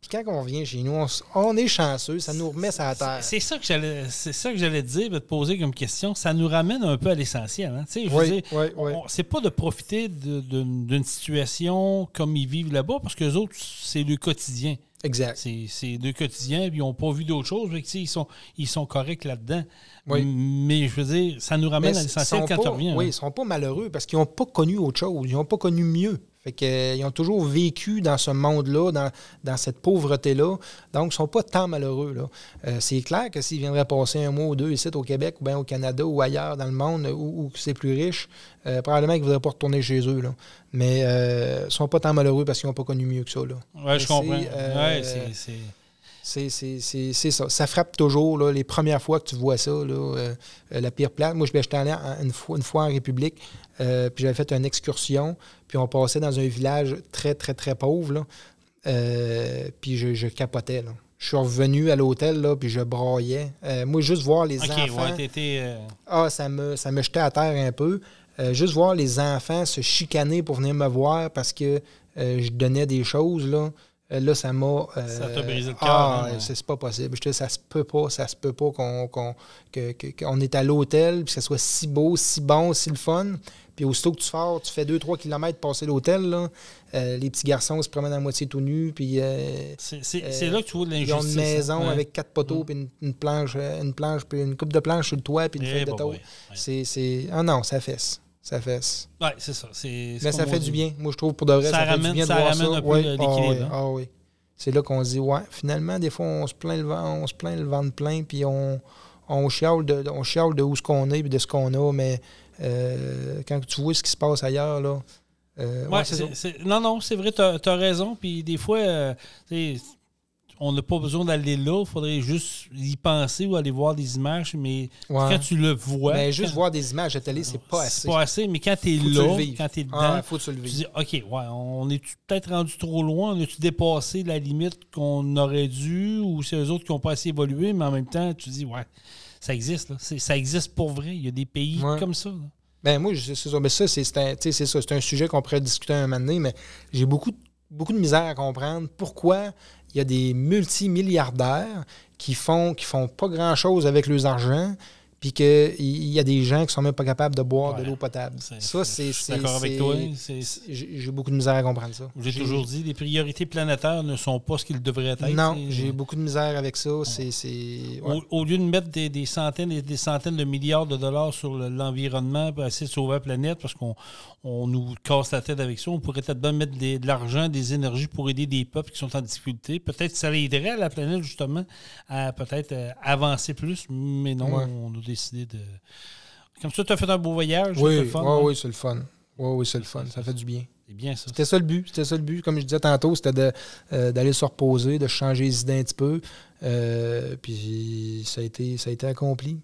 Puis quand on revient chez nous, on, on est chanceux, ça nous remet terre. C'est ça que j'allais, c'est ça que j'allais te dire, te poser comme question. Ça nous ramène un peu à l'essentiel. Hein? Tu sais, je veux Oui, dire, oui, oui. on- c'est pas de profiter d'une situation comme ils vivent là-bas, parce que les autres, c'est le quotidien. Exact. C'est c'est le quotidien, puis ils n'ont pas vu d'autre chose. sais, Ils sont, ils sont corrects là-dedans. Oui. Mais je veux dire, ça nous ramène à Mais l'essentiel quand pas- tu reviens. Oui, hein. ils sont pas malheureux parce qu'ils n'ont pas connu autre chose. Ils n'ont pas connu mieux. Fait que, euh, ils ont toujours vécu dans ce monde-là, dans, dans cette pauvreté-là. Donc, ils ne sont pas tant malheureux. là. Euh, c'est clair que s'ils viendraient passer un mois ou deux ici au Québec ou bien au Canada ou ailleurs dans le monde euh, où, où c'est plus riche, euh, probablement qu'ils ne voudraient pas retourner chez eux. Là. Mais euh, ils ne sont pas tant malheureux parce qu'ils n'ont pas connu mieux que ça. Ouais, je comprends. Ouais, c'est- c'est- ça. Ça frappe toujours, là, les premières fois que tu vois ça, là, euh, euh, la pire place. Moi, je j'étais allé une fois, une fois en République, euh, puis j'avais fait une excursion, puis on passait dans un village très, très, très pauvre, là, euh, puis je, je capotais, là. Je suis revenu à l'hôtel, là, puis je braillais. Euh, moi, juste voir les enfants... ouais, euh, Ah, ça me, ça me jetait à terre un peu. Euh, juste voir les enfants se chicaner pour venir me voir parce que je donnais des choses, là. Euh, là, ça m'a. euh, Ça t'a brisé le cœur, Ah, hein, c'est pas possible. Je te dis, ça se peut pas, ça se peut pas qu'on que- qu'on est à l'hôtel, puis que ça soit si beau, si bon, si le fun. Puis aussitôt que tu sors, tu fais 2-3 km passer l'hôtel, là. Euh, les petits garçons se promènent à moitié tout nus, puis euh, c'est là que tu vois de ils l'injustice. ont une maison hein. Ouais. avec quatre poteaux, Mm. puis une, une planche, une planche, puis une coupe de planche sur le toit, puis une Eh, feuille de. C'est, c'est... Ah non, ça fesse. Ça fesse. Ouais, c'est ça. Mais ça fait du bien. Moi, je trouve pour de vrai, Ça ça, fait ramène- du bien de voir ramène ça. un peu le- Ah oui, hein. ah oui. C'est là qu'on se dit, ouais, finalement, des fois, on se plaint le vent, on se plaint le ventre plein, puis on, on chiale de, on chiale de où ce qu'on est, puis de ce qu'on a, mais euh, quand tu vois ce qui se passe ailleurs, là, euh, ouais, Ouais, c'est- non, non, c'est vrai, tu as, raison. Puis des fois, euh, on n'a pas besoin d'aller là. Il faudrait juste y penser ou aller voir des images. Mais Ouais. quand tu le vois. mais juste quand- voir des images de télé, c'est pas C'est assez. pas assez, mais quand tu es Faut tu là, quand tu es dedans, Ah, faut tu le tu dis OK, ouais, on est peut-être rendu trop loin, on a-tu dépassé la limite qu'on aurait dû? Ou c'est eux autres qui n'ont pas assez évolué, mais en même temps, tu dis ouais, ça existe, là. C'est- ça existe pour vrai. Il y a des pays Ouais. comme ça. là. Ben moi, c'est ça. Mais ça, c'est c'est un, c'est. C'est sujet qu'on pourrait discuter un moment donné, mais j'ai beaucoup, beaucoup de misère à comprendre pourquoi il y a des multimilliardaires qui font, qui font pas grand-chose avec leurs argent, puis qu'il y a des gens qui sont même pas capables de boire de l'eau potable. Ça, c'est. d'accord avec toi. J'ai beaucoup de misère à comprendre ça. J'ai toujours dit, les priorités planétaires ne sont pas ce qu'ils devraient être. Non, j'ai beaucoup de misère avec ça. C'est. c'est- ouais. Au, au lieu de mettre des, des centaines et des centaines de milliards de dollars sur le- l'environnement pour essayer de sauver la planète parce qu'on on nous casse la tête avec ça, on pourrait peut-être bien mettre des- de l'argent, des énergies pour aider des peuples qui sont en difficulté. Peut-être que ça aiderait la planète justement à peut-être euh, avancer plus, mais non, Ouais. on a décidé de. Comme ça, tu as fait un beau voyage. Oui, c'est le fun, hein? oui, c'est le fun. Oui, oui, c'est le fun. Ça fait du bien. C'est bien ça. C'était ça le but. C'était ça le but. Comme je disais tantôt, c'était euh, d'aller se reposer, de changer les idées un petit peu. Euh, puis ça a été, ça a été accompli.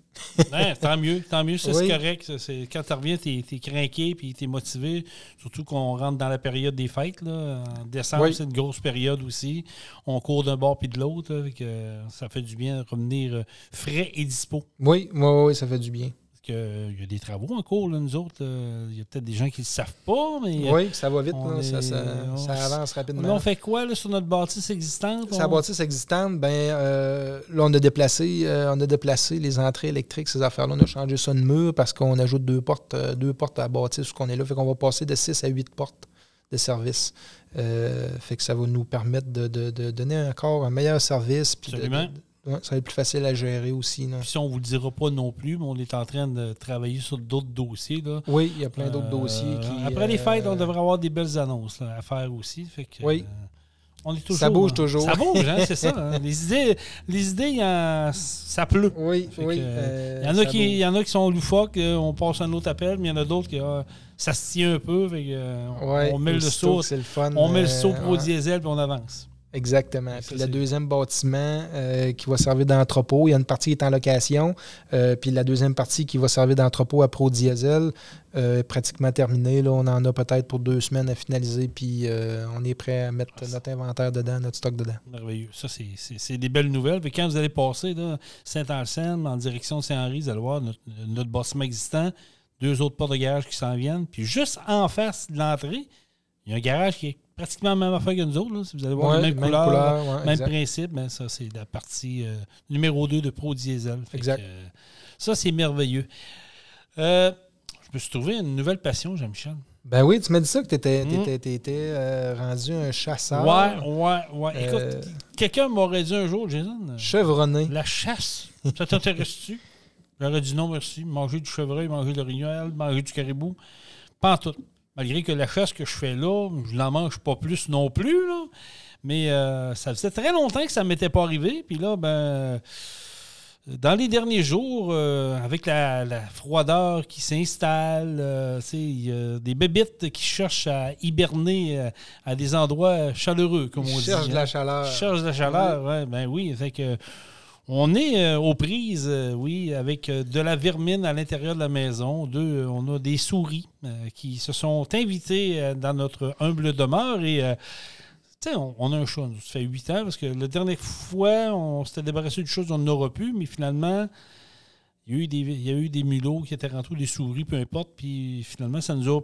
Ouais, tant mieux, tant mieux, Oui. c'est correct. c'est- quand tu reviens, tu es, craqué puis tu es motivé. Surtout qu'on rentre dans la période des fêtes. Là. En décembre, Oui. c'est une grosse période aussi. On court d'un bord puis de l'autre. euh, ça fait du bien de revenir frais et dispo. Oui, oui, oui, ça fait du bien. Qu'il y a des travaux en cours, là, nous autres. là. Il y a peut-être des gens qui ne le savent pas, mais. euh, Oui, ça va vite. là. Ça, est- ça- on- ça avance Là, rapidement. on fait quoi là, sur notre bâtisse existante? Sa On- bâtisse existante, ben euh, là, on a déplacé, euh, on a déplacé les entrées électriques, ces affaires-là. On a changé ça de mur parce qu'on ajoute deux portes, euh, deux portes à la bâtisse où on est là. Fait qu'on va passer de 6 à 8 portes de service. Euh, fait que ça va nous permettre de, de- de donner encore un meilleur service. Absolument. de- ouais, ça va être plus facile à gérer aussi. là. Puis ça, on ne vous le dira pas non plus, mais on est en train de travailler sur d'autres dossiers. Là. Oui, il y a plein d'autres Euh, dossiers qui. Après les fêtes, on euh, devrait avoir des belles annonces là, à faire aussi. Fait que, Oui. euh, on est toujours, Ça bouge toujours. Ça bouge, hein, c'est ça. hein. Les idées, les idées il y en- ça pleut. Oui, oui. Il y, en a qui, il y en a qui sont loufoques, on passe un autre appel, mais il y en a d'autres qui ah, ça se tient un peu. fait que, euh, Ouais, on met le saut, le fun. on met le saut pro ouais. diesel puis on avance. Exactement. Puis le deuxième bâtiment euh, qui va servir d'entrepôt, il y a une partie qui est en location, euh, puis la deuxième partie qui va servir d'entrepôt à Pro Diesel euh, est pratiquement terminée. Là, on en a peut-être pour deux semaines à finaliser, puis on est prêt à mettre Ah, notre inventaire dedans, notre stock dedans. Merveilleux. Ça, c'est- des belles nouvelles. Puis quand vous allez passer Saint-Anselme en direction de Saint-Henri, vous allez voir notre, notre bâtiment existant, deux autres portes de garage qui s'en viennent. Puis juste en face de l'entrée, il y a un garage qui est pratiquement la même affaire que nous autres. là. Si vous allez voir Ouais, les mêmes même couleurs, couleur, ouais, même exact. principe, mais ça, c'est la partie euh, numéro 2 de Pro Diesel. Exact. que, euh, ça, c'est merveilleux. Euh, je me suis trouvé une nouvelle passion, Jean-Michel. Ben oui, tu m'as dit ça que tu étais, Mm. rendu un chasseur Ouais, ouais, ouais. Écoute, quelqu'un m'aurait dit un jour, Jason. chevronné. La chasse, ça t'intéresse-tu? J'aurais dit non, merci. Manger du chevreuil, manger de l'orignal, manger du caribou. Pas en tout. Malgré que la chasse que je fais là, je n'en mange pas plus non plus. Là. Mais euh, ça faisait très longtemps que ça ne m'était pas arrivé. Puis là, ben. Dans les derniers jours, euh, avec la, la froideur qui s'installe, euh, il y a des bébites qui cherchent à hiberner euh, à des endroits chaleureux, comme on dit. cherche de hein. la chaleur. Cherche de la chaleur, ouais, ben oui. Fait que on est euh, aux prises, euh, oui, avec euh, de la vermine à l'intérieur de la maison. On a des souris qui se sont invitées dans notre humble demeure et on, on a un chat, ça fait huit ans, parce que la dernière fois, on s'était débarrassé de choses, on en aura plus, mais finalement, il y a eu des, mulots qui étaient rentrés, des souris, peu importe, puis finalement, ça nous a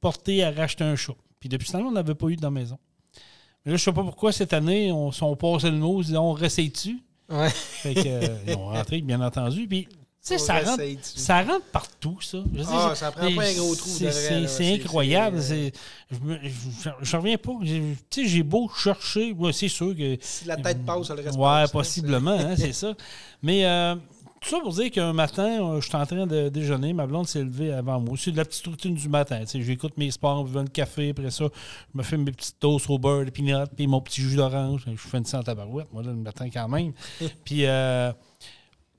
porté à racheter un chat. Puis depuis ce temps-là, on n'avait pas eu dans la maison. Mais là, je sais pas pourquoi cette année, on, on passait le mot, on disait, on réessaye dessus. Ouais. Fait que, euh, ils ont rentré, bien entendu. Puis, tu sais, ça rentre, ça partout, ça. Je Ah, c'est- ça prend pas un gros trou, c'est- incroyable. euh, Je je reviens pas. J'ai- Tu sais, j'ai beau chercher. Moi, c'est sûr que. Si la tête passe, le reste Ouais, passe, possiblement, hein, c'est ça. Mais euh, tout ça pour dire qu'un matin, euh, je suis en train de déjeuner, ma blonde s'est levée avant moi. C'est de la petite routine du matin. J'écoute mes sports, je le café, après ça, je me fais mes petites toasts au beurre, des peanuts, puis mon petit jus d'orange. Je fais une en tabarouette, moi, là, le matin quand même. puis, euh,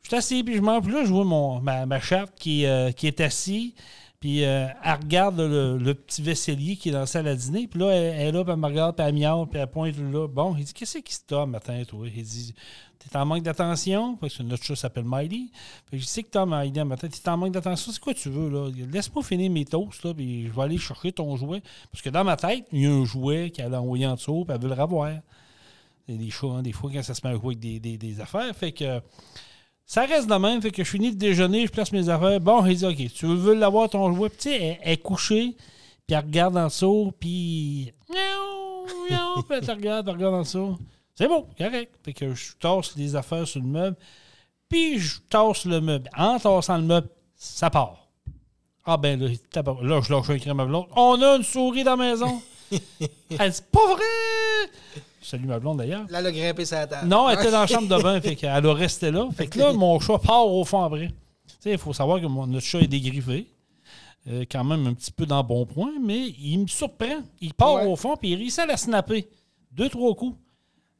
je suis assis, puis je mange. Puis là, je vois mon, ma, ma chatte qui, euh, qui est assise. Puis euh, elle regarde le, le petit vaisselier qui est dans la salle à dîner. Puis là, elle, est là, puis elle me regarde, puis elle miaule, puis elle pointe là. Bon, il dit Qu'est-ce qui se t'a matin, toi Il dit T'es en manque d'attention Parce que notre chat s'appelle Miley. Fait que je sais que t'as Miley matin. T'es en manque d'attention. C'est quoi tu veux, là? Laisse-moi finir mes toasts, là, puis je vais aller chercher ton jouet. Parce que dans ma tête, il y a un jouet qu'elle a envoyé en dessous, puis elle veut le revoir. C'est des chats, hein, des fois, quand ça se met à jouer avec des, des- des affaires. Fait que. Ça reste de même, fait que je finis de déjeuner, je place mes affaires. Bon, il dit OK, tu veux l'avoir ton jouet? Puis elle est couchée, puis elle regarde en dessous, puis. Miaou, miaou, puis elle te regarde, elle regarde en dessous. C'est bon, correct. Fait que je tasse les affaires sur le meuble, puis je tasse le meuble. En tassant le meuble, ça part. Ah ben là, là je lâche un crème à blonde. On a une souris dans la maison. elle dit pas vrai! Salut ma blonde d'ailleurs. Là, elle a grimpé sa table. Non, elle était dans la chambre de bain, fait qu'elle a resté là. Fait que là, mon chat part au fond après. Tu sais, il faut savoir que mon- notre chat est dégriffé. Euh, quand même un petit peu dans le bon point, mais il me surprend. Il part Ouais. au fond, puis il réussit à la snapper. Deux, trois coups.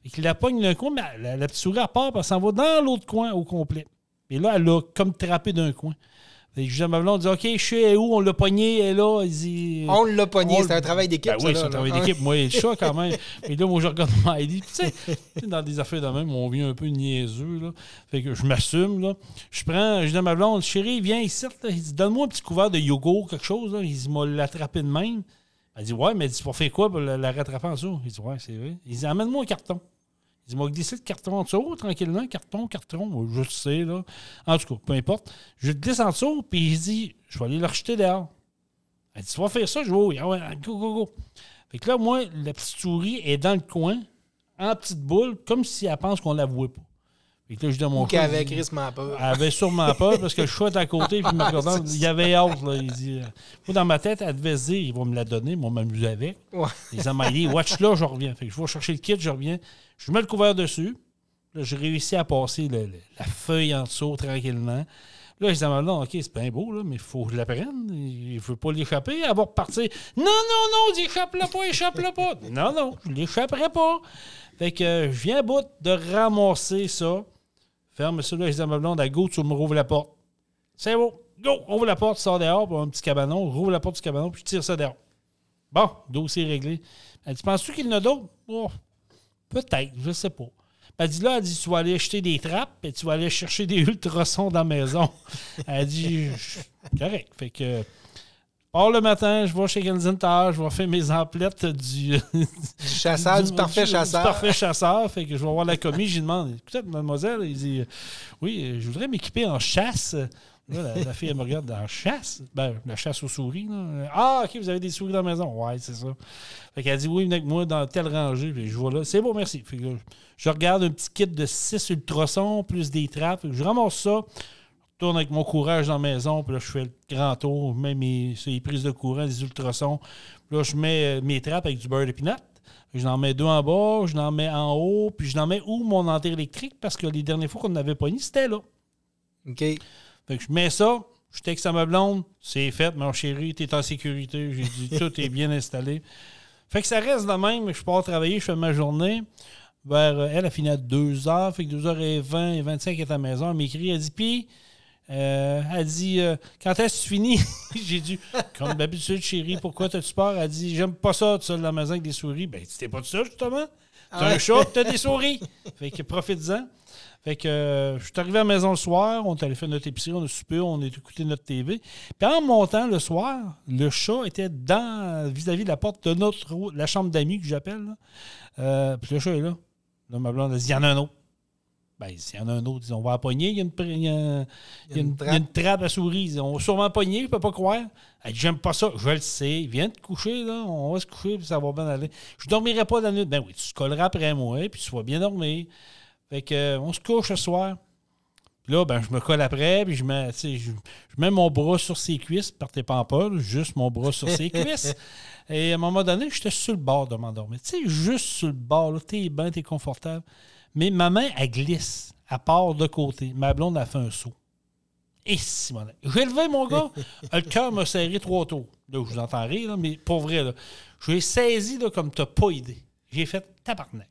Et qu'il la pogne d'un coin, mais la, la petite souris, elle part, puis elle s'en va dans l'autre coin au complet. Et là, elle l'a comme trappé d'un coin. Fait que je dis à ma blonde, elle dit, OK, je sais où, on l'a pogné, elle est là. Dit, On l'a pogné, on c'était un travail d'équipe. ben oui, c'est un travail d'équipe. Moi, le chat, quand même. Et là, moi, je regarde. Puis, tu sais, dans des affaires de même, on vient un peu niaiseux. Là. Fait que je m'assume. là. Je prends, je dis à ma blonde, chérie, viens ici. Là. Il dit, donne-moi un petit couvert de yogourt, quelque chose. Là. Il dit, il m'a l'attrapé de même. Elle dit, ouais, mais dit, pour faire quoi pour la, rattraper en dessous? Il dit, ouais, c'est vrai. Il dit, amène-moi un carton. Il dit, m'a glissé le carton en dessous, tranquillement, carton, carton, moi, je sais, là. En tout cas, peu importe. Je le glisse en dessous, puis il dit, je vais aller le rejeter dehors. Elle dit, tu vas faire ça, je vais. Ah ouais, go, go, go. Fait que là, moi, la petite souris est dans le coin, en petite boule, comme si elle pense qu'on la voit pas. Fait que là, je dis à mon Ou qu'elle chat, avait je crissement peur. elle avait sûrement peur parce que le chat est à côté. Puis il me regardant, il y avait hâte. Là, il dit, euh, moi, dans ma tête, elle devait se dire il va me la donner, moi, m'amuser avec. Ouais. Il dit watch là, je reviens. Fait que je vais chercher le kit, je reviens. Je mets le couvert dessus. Là, j'ai réussi à passer le- le- la feuille en dessous tranquillement. Là, je dis à OK, c'est bien beau, là, mais il faut que je la prenne. Il ne veut pas l'échapper. Elle va repartir. Non, non, non, échappe-la pas, échappe-la pas. Non, non, je ne l'échapperai pas. Fait que euh, je viens à bout de ramasser ça. Ferme ça, là, je dis à ma blonde, à go, tu me rouvres la porte. C'est bon. Go, ouvre la porte, sors dehors, pour un petit cabanon, rouvre la porte du cabanon, puis je tire ça dehors. Bon, dossier réglé. Elle dit, penses-tu qu'il y en a d'autres? Peut-être, je sais pas. Elle dit là, elle dit, tu vas aller acheter des trappes et tu vas aller chercher des ultrasons dans la maison. Elle dit, correct. Fait que, pars le matin, je vais chez Kensington, je vais faire mes emplettes du, Du chasseur, du, parfait du- chasseur. Du parfait chasseur. Fait que je vais voir la commis, j'y demande Écoutez, mademoiselle, il dit Oui, je voudrais m'équiper en chasse. Là, la, la fille, elle me regarde en chasse? Ben, la chasse aux souris. là. Ah, OK, vous avez des souris dans la maison. Ouais, c'est ça. Fait qu'elle dit Oui, venez avec moi dans telle rangée. Puis je vois là. C'est bon, merci. Fait que je regarde un petit kit de 6 ultrasons plus des trappes. Je ramasse ça. Je retourne avec mon courage dans la maison. Puis là, je fais le grand tour. Je mets mes, les prises de courant, des ultrasons. Puis là, je mets euh, mes trappes avec du beurre de pinot. Je n'en mets deux en bas, je n'en mets en haut, puis je n'en mets où mon enterre électrique parce que les dernières fois qu'on avait pas mis, c'était là. OK. Fait que je mets ça, je texte à ma blonde, c'est fait, mon chéri, t'es en sécurité. J'ai dit, tout est bien installé. Fait que ça reste de même, je pars travailler, je fais ma journée. Vers, euh, elle a fini à 2h, fait que 2h20 et 25 elle est à la maison. Elle m'écrit, elle dit, puis, euh, elle dit, euh, quand est-ce que tu finis? J'ai dit, comme d'habitude, chérie, pourquoi t'as-tu peur? Elle dit, j'aime pas ça, tout seul dans la maison avec des souris. Ben, tu t'es pas tout seul, justement. T'as un chat, t'as des souris. Fait que profite-en. Fait que euh, je suis arrivé à la maison le soir, on est allé faire notre épicerie, on a soupé, on a écouté notre TV. Puis en montant le soir, le chat était dans vis-à-vis de la porte de notre la chambre d'amis que j'appelle. Euh, puis le chat est là. Là, ma blonde a dit, il y en a un autre. Ben, s'il y en a un autre, ils ont, on va la pogner. Il y a une, pr- il y a- il y a une- il y a une trappe à souris. Ils ont sûrement pogné, je peux pas croire. J'aime pas ça. Je le sais. Viens te coucher, là. On va se coucher, puis ça va bien aller. Je dormirai pas la nuit. Ben oui, tu te colleras après moi, puis tu vas bien dormir. Fait que, euh, on se couche ce soir. Puis là, ben, je me colle après, puis je mets, tu sais, je, je mets mon bras sur ses cuisses. Partez pas en pas, juste mon bras sur ses cuisses. Et à un moment donné, j'étais sur le bord de m'endormir. Tu sais, juste sur le bord, là, t'es bien, t'es confortable. Mais ma main, elle glisse. Elle part de côté. Ma blonde a fait un saut. Et Simone. J'ai levé mon gars. le cœur m'a serré trois tours. Là, je vous entends rire, là, mais pour vrai, là. Je l'ai saisi là, comme t'as pas idée. J'ai fait tabarnak.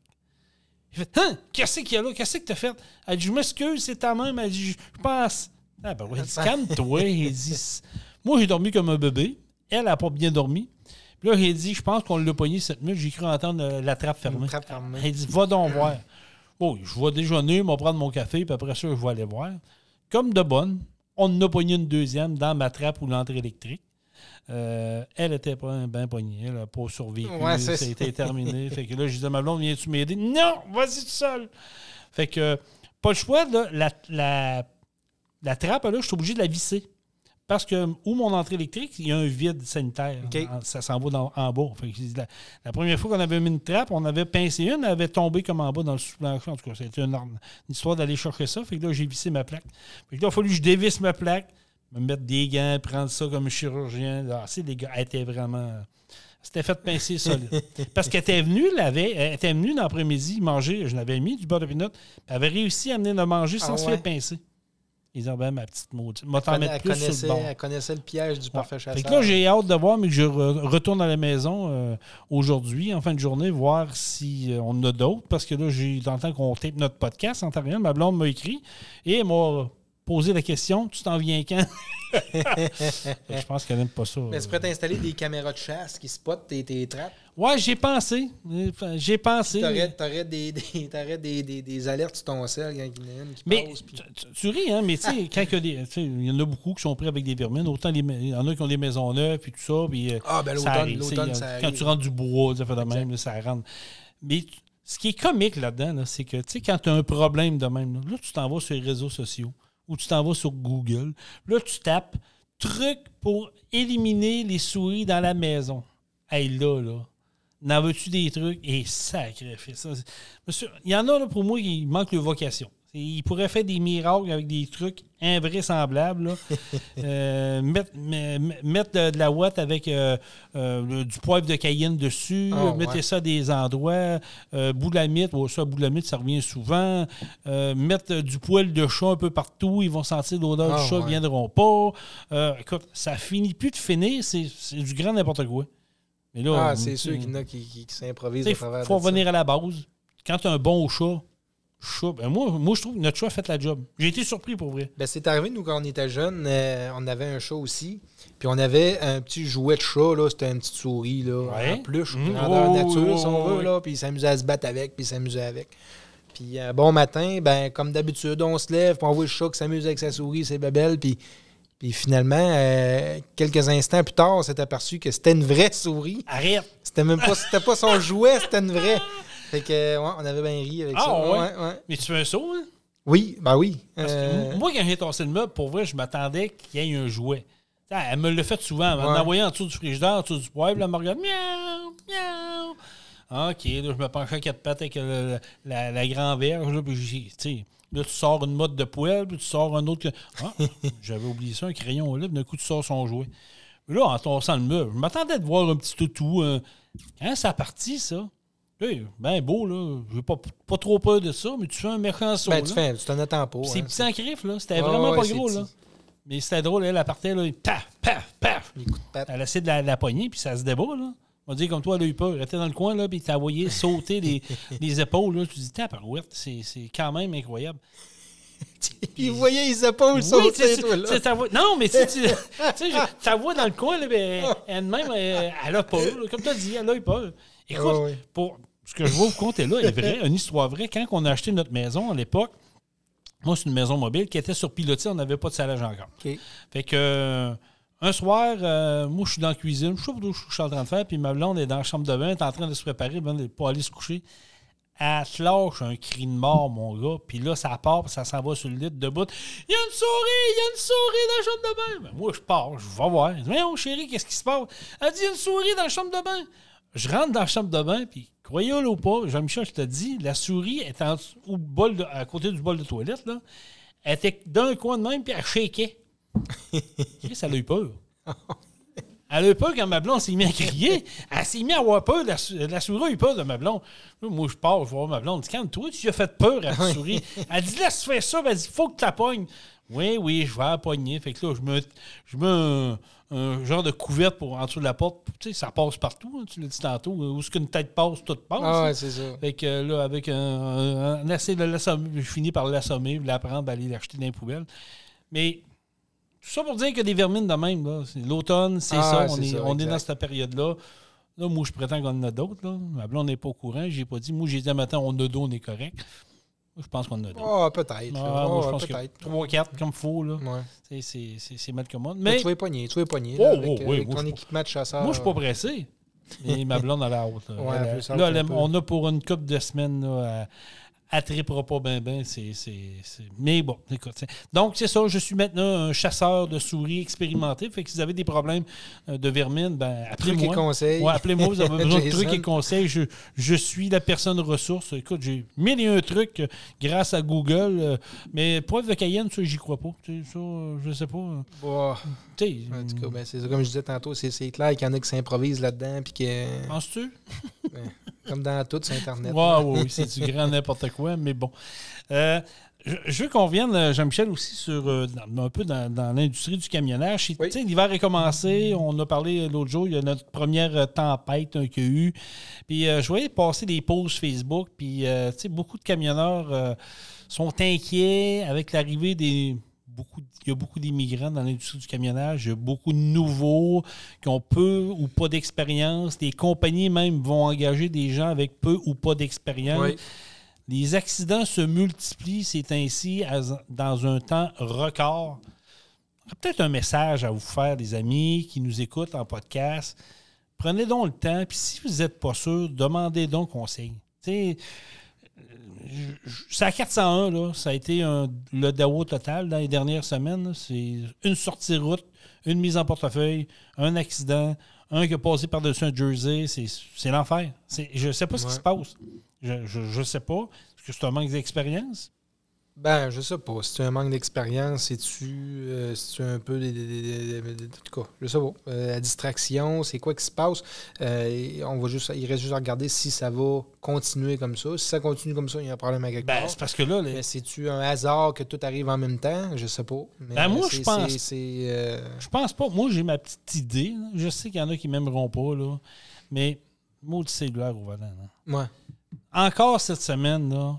J'ai fait Hein? Qu'est-ce qu'il y a là? Qu'est-ce que t'as fait? Elle dit Je m'excuse, c'est ta main. Elle dit Je pense. Ah, ben oui, elle dit Calme-toi. Elle dit Moi, j'ai dormi comme un bébé. Elle n'a pas bien dormi. Puis là, j'ai dit Je pense qu'on l'a pogné cette nuit. J'ai cru entendre euh, la trappe fermée. trappe fermée. Elle dit Va donc voir. Bon, je vais déjeuner, je vais prendre mon café, puis après ça, je vais aller voir. Comme de bonne, on en a pogné une deuxième dans ma trappe ou l'entrée électrique. Euh, elle était pas bien pognée, elle n'a pas survécu. Ouais, ça a été terminé. fait que là, je disais à ma blonde, viens-tu m'aider? Non, vas-y tout seul. Fait que pas le choix, là, la, la, la trappe, là, je suis obligé de la visser. Parce que, où mon entrée électrique, il y a un vide sanitaire. Ça s'en va dans- en bas. Fait que la, la première fois qu'on avait mis une trappe, on avait pincé une, elle avait tombé comme en bas dans le sous-plancher. En tout cas, c'était une, une histoire d'aller chercher ça. Fait que là, j'ai vissé ma plaque. Fait que là, il a fallu que je dévisse ma plaque, me mettre des gants, prendre ça comme chirurgien. Ah, c'est les gars, elle était vraiment. C'était fait pincer solide. Parce qu'elle était venue, elle, avait- elle était venue dans l'après-midi manger, je l'avais mis du beurre de pinot, elle avait réussi à amener le manger sans Ah se faire pincer. Ils disaient, ben, ma petite maudite, moi, t'en Elle, mettre elle plus sur le connaissait, bord. elle connaissait le piège du parfait Fait chasseur. que là, j'ai hâte de voir, mais que je re- retourne à la maison euh, aujourd'hui, en fin de journée, voir si euh, on en a d'autres. Parce que là, j'ai longtemps qu'on tape notre podcast en temps réel. Ma blonde m'a écrit et elle m'a posé la question Tu t'en viens quand? Je pense qu'elle n'aime pas ça. Mais tu pourrais t'installer des caméras de chasse qui spotent tes, tes trappes. Ouais, j'ai pensé. J'ai pensé. T'aurais, t'aurais des, des, des, des, des alertes sur ton sel quand il y en a une qui Mais passe. puis- tu, ris, hein, mais tu sais, quand il y, a des- tu sais, il y en a beaucoup qui sont pris avec des vermines, autant les il y en a qui ont des maisons neuves, puis tout ça. Puis, euh, Ah, ben ça l'automne, arrive, a- ça Quand arrive. tu rentres du bois, ça fait de même, là, ça rentre. Mais ce qui est comique là-dedans, là, c'est que tu sais, quand tu as un problème de même, là, là, tu t'en vas sur les réseaux sociaux ou tu t'en vas sur Google. Là, tu tapes truc pour éliminer les souris dans la maison. Hey, là, là. N'en veux-tu des trucs? Et sacrifice. ça, c'est- Monsieur, il y en a là, pour moi qui manquent de vocation. Ils pourraient faire des miracles avec des trucs invraisemblables. Euh, mettre me- me- mettre de, de la ouate avec euh, euh, du poivre de cayenne dessus. Ah, mettez ouais. ça à des endroits. Boulamite, oh, ça, boulamite, ça revient souvent. Mettre du poil de chat un peu partout. Ils vont sentir l'odeur Ah, du chat, ils ouais. ne viendront pas. Écoute, ça finit plus de finir. C'est du grand n'importe quoi. Mais là, Ah, c'est sûr qu'il y en a qui, qui, qui s'improvisent il faut ça. revenir à la base. Quand tu as un bon chat, chat ben moi, moi, je trouve que notre chat a fait la job. J'ai été surpris pour vrai. Ben, c'est arrivé, nous, quand on était jeunes, euh, on avait un chat aussi. Puis on avait un petit jouet de chat, là. C'était une petite souris, là, Ouais. en peluche, Mhm. grandeur Oh, nature, si on oh, veut, oui. là. Puis il s'amusait à se battre avec, puis il s'amusait avec. Puis un bon matin, ben, comme d'habitude, on se lève, puis on voit le chat qui s'amuse avec sa souris, c'est belle, puis... Puis finalement, euh, quelques instants plus tard, on s'est aperçu que c'était une vraie souris. Arrête! C'était même pas, c'était pas son jouet, c'était une vraie. Fait que, ouais, on avait bien ri avec Ah, ça. ouais? ouais. Mais tu fais un saut, hein? Oui, ben oui. Parce que Euh, moi, quand j'ai tassé le meuble, pour vrai, je m'attendais qu'il y ait un jouet. T'sais, Elle me l'a fait souvent. Elle Ouais. m'a envoyé en dessous du frigidaire, en dessous du poivre. Elle me regarde. Miaou, miaou. OK, là, je me penchais à quatre pattes avec euh, la, la grande verge. Là, puis j'ai- tu sais, là, tu sors une mode de poêle, puis tu sors un autre. que- Ah, j'avais oublié ça, un crayon là, puis d'un coup, tu sors son jouet. Puis là, en tassant le meuble, je m'attendais de voir un petit toutou. Quand ça a parti, ça, là, ben beau, là. J'ai pas, pas trop peur de ça, mais tu fais un méchant saut. ben, tu fais, tu t'en attends pas. C'est hein. petit en griffe, là. C'était Ouais, vraiment ouais, pas gros, petit. là. Mais c'était drôle, elle, elle partait, là, paf, paf, paf. Elle essaie de la, de la poignée, puis ça se débat, là. On va dire comme toi, elle a eu peur. Elle était dans le coin, là, puis t'as envoyé sauter les, les épaules, là. Tu te dis, tabarouette, c'est c'est quand même incroyable. Puis vous voyez les épaules Oui, sauter, tu toi, là. sais, ta voix- Non, mais tu sais, tu tu sais, je- ta voix dans le coin, là, ben, elle-même, elle, elle a peur. là. Comme tu as dit, elle a eu peur. Écoute, pour ce que je vais vous conter là est vrai, une histoire vraie. Quand on a acheté notre maison à l'époque, moi, c'est une maison mobile qui était sur pilotis, on n'avait pas de salage encore. Fait que euh, un soir, euh, moi, je suis dans la cuisine, je sais pas que je suis en train de faire, puis ma blonde est dans la chambre de bain, elle est en train de se préparer ben, pour aller se coucher. Elle te lâche un cri de mort, mon gars, puis là, ça part, puis ça s'en va sur le lit debout. Il y a une souris, il y a une souris dans la chambre de bain. Ben, moi, je pars, je vais voir. Je dis, Voyons, chérie, qu'est-ce qui se passe? Elle dit, il y a une souris dans la chambre de bain. Je rentre dans la chambre de bain, puis croyez-le ou pas, Jean-Michel, je te dis, la souris est en, dessous- au bol de- à côté du bol de toilette, là. Elle était d'un coin de même, puis elle shakeait. Chris, elle a eu peur. Elle a eu peur quand ma blonde s'est mise à crier. Elle s'est mise à avoir peur. La, la souris a eu peur de ma blonde. Moi, je pars, je vois ma blonde. Calme-toi, tu as fait peur à la souris. Elle dit, laisse faire ça. Elle dit, faut que tu la pognes. Oui, oui, je vais la pogner. Fait que là, je me, je mets un, genre de couverte pour en dessous de la porte. Tu sais, ça passe partout, hein, tu l'as dit tantôt. Où est-ce qu'une tête passe, tout passe. Ah hein. c'est ça. Fait que euh, là, avec un, un, un essai de l'assommer, je finis par l'assommer, la prendre, aller l'acheter dans les poubelles. Mais tout ça pour dire que des vermines de même, là. C'est L'automne, c'est Ah, ça. On, est, ça, on est dans cette période-là. Là, moi, je prétends qu'on en a d'autres. Là. Ma blonde n'est pas au courant. J'ai pas dit. Moi, j'ai dit, matin, on a deux, on est correct. Je pense qu'on en a deux. Ah, peut-être. Ah, là. moi, je Ah, pense que peut-être. 3 4 comme faut. Là. Ouais. C'est- mal commode. Mais tu vas pogner, tu vas pogner. Oh, là, oh, avec, oui, avec moi, ton je- équipement de chasseur. moi, je suis pas pressé. Mais ma blonde, elle a hâte. là. Ouais, là, peu. on a pour une couple de semaines là, attrapera pas bien, ben, c'est, Mais bon, écoute. Donc, c'est ça, je suis maintenant un chasseur de souris expérimenté. Fait que si vous avez des problèmes euh, de vermine, ben, appelez-moi. conseils. Ouais, appelez-moi, vous avez besoin de trucs et conseils. Je, je suis la personne ressource. Écoute, j'ai mille et un trucs euh, grâce à Google, euh, mais poivre de Cayenne, ça, j'y crois pas. Tu sais, ça, je sais pas. euh, Bah, en tout cas, ben, c'est ça, comme je disais tantôt, c'est, clair qu'il y en a qui s'improvisent là-dedans, puis que, penses-tu? comme dans tout, c'est Internet. Ouais, oui, c'est du grand n'importe quoi, mais bon. Euh, je, je veux qu'on revienne, euh, Jean-Michel, aussi sur euh, dans- un peu dans, dans l'industrie du camionnage. Oui. tu sais, L'hiver est commencé, on a parlé l'autre jour, il y a notre première tempête hein, qu'il y a eu. Puis euh, je voyais passer des posts Facebook, puis tu sais, beaucoup de camionneurs sont inquiets avec l'arrivée des. Beaucoup, il y a beaucoup d'immigrants dans l'industrie du camionnage. Il y a beaucoup de nouveaux qui ont peu ou pas d'expérience. Les compagnies même vont engager des gens avec peu ou pas d'expérience. Oui. Les accidents se multiplient, c'est ainsi, dans un temps record. Peut-être un message à vous faire, les amis qui nous écoutent en podcast. Prenez donc le temps, puis si vous n'êtes pas sûr, demandez donc conseil. C'est à 401, là. Ça a été un- le DAO total dans les dernières semaines. C'est une sortie route, une mise en portefeuille, un accident, un qui a passé par-dessus un jersey. C'est, l'enfer. Je ne sais pas ce qui se passe. Je ne sais pas. Est-ce que c'est un manque d'expérience? Ben, je sais pas. Si tu as un manque d'expérience, c'est-tu euh, un peu. des- des- des- des- des- En tout cas, je sais pas. Euh, la distraction, c'est quoi qui se passe? Euh, on va juste, il reste juste à regarder si ça va continuer comme ça. Si ça continue comme ça, il y a un problème à quelque Ben, part. c'est parce que là, les- Mais c'est-tu un hasard que tout arrive en même temps? Je sais pas. Mais Ben, moi, je c'est- pense- c'est- c'est, euh, je pense pas. Moi, j'ai ma petite idée. là. Je sais qu'il y en a qui m'aimeront pas, là. Mais, maudit cellulaire au volant. ouais. Encore cette semaine, là,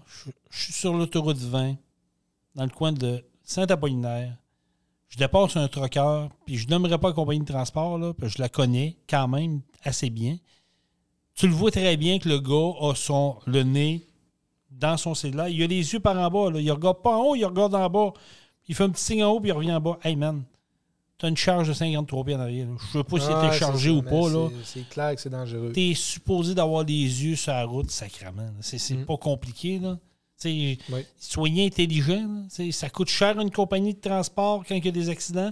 je, suis sur l'autoroute 20, dans le coin de Saint-Apollinaire. Je dépasse un troqueur, puis je nommerai pas la compagnie de transport, là, puis je la connais quand même assez bien. Tu le vois très bien que le gars a son, le nez dans son cellulaire. Il a les yeux par en bas. Là. Il regarde pas en haut, il regarde en bas. Il fait un petit signe en haut, puis il revient en bas. Hey man, t'as une charge de 53 pieds en arrière. là. Je sais pas si c'était c'est chargé ou pas. Là. c'est- clair que c'est dangereux. T'es supposé d'avoir les yeux sur la route, sacrément. là. C'est c'est Mm. pas compliqué. Là. Oui. Soyez intelligent. là. Ça coûte cher une compagnie de transport quand il y a des accidents.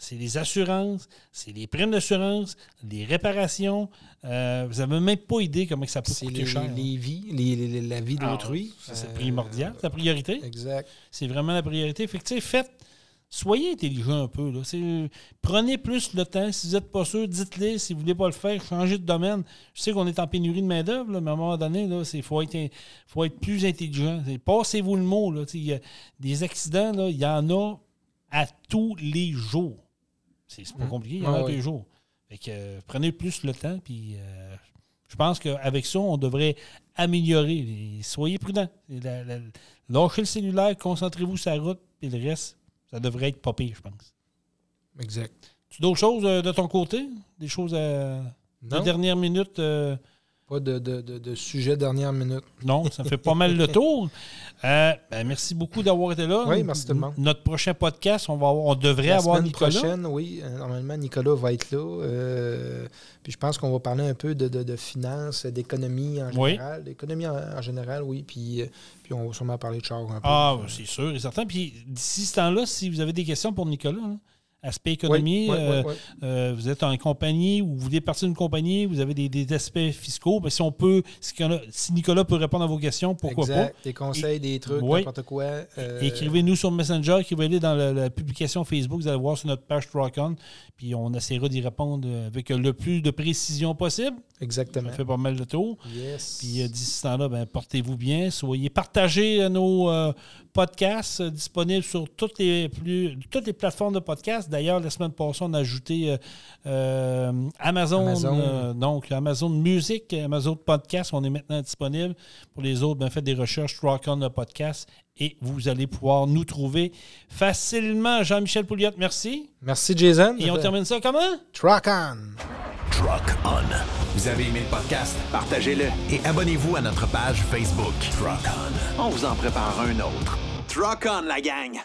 C'est les assurances, c'est les primes d'assurance, les réparations. Euh, vous n'avez même pas idée comment ça peut C'est coûter les, cher. les- les vies, les- les- la vie Ah, d'autrui. ça, C'est Euh, primordial, c'est la priorité. Exact. C'est vraiment la priorité. Fait que, tu sais, faites, soyez intelligent un peu. Là. Prenez plus le temps. Si vous n'êtes pas sûr, dites-le. Si vous ne voulez pas le faire, changez de domaine. Je sais qu'on est en pénurie de main-d'œuvre, mais à un moment donné, il faut être, faut être plus intelligent. Passez-vous le mot. Là. Y a des accidents, il y en a à tous les jours. C'est pas Mm. compliqué, il y en a Ah tous oui. les jours. Fait que, euh, prenez plus le temps, puis euh, je pense qu'avec ça, on devrait améliorer. Et soyez prudents. La- la- lâchez le cellulaire, concentrez-vous sur la route, puis le reste, ça devrait être pas pire, je pense. Exact. Tu d'autres choses euh, de ton côté? Des choses à, de Non, dernière minute? euh, pas de, de, de, de sujet dernière minute. non, ça fait pas mal le tour. Euh, ben, merci beaucoup d'avoir été là. Oui, merci tout le monde. Notre prochain podcast, on, va avoir- on devrait La avoir Nicolas. prochaine, oui, euh, normalement, Nicolas va être là. euh, puis je pense qu'on va parler un peu de, de, de finances, d'économie en Oui. général. D'économie en, en général, oui. Puis, puis on va sûrement parler de char un peu. Ah, c'est sûr et certain. Puis d'ici ce temps-là, si vous avez des questions pour Nicolas, aspect économie, Oui, oui, euh, oui, euh, vous êtes en compagnie ou vous voulez partir d'une compagnie, vous avez des, des aspects fiscaux, ben, si on peut, si Nicolas, peut répondre à vos questions, pourquoi exact. Des conseils, des trucs, n'importe quoi. euh, pas? Écrivez-nous sur Messenger, écrivez-les dans la, la publication Facebook, vous allez voir sur notre page Rockon, puis on essaiera d'y répondre avec le plus de précision possible. Exactement. Ça fait pas mal de tours. Yes. Puis d'ici ce temps-là, ben, portez-vous bien. Soyez partagez nos euh, podcasts euh, disponibles sur toutes les plus toutes les plateformes de podcasts. D'ailleurs, la semaine passée, on a ajouté euh, euh, Amazon, Amazon. euh, donc Amazon Music, Amazon Podcast. On est maintenant disponible. Pour les autres, ben, faites des recherches Rock on le podcast et vous allez pouvoir nous trouver facilement. Jean-Michel Pouliot, merci. Merci, Jason. Et on termine ça comment? Truck on. Truck On. Vous avez aimé le podcast? Partagez-le. Et abonnez-vous à notre page Facebook. Truck On. On vous en prépare un autre. Truck on, la gang!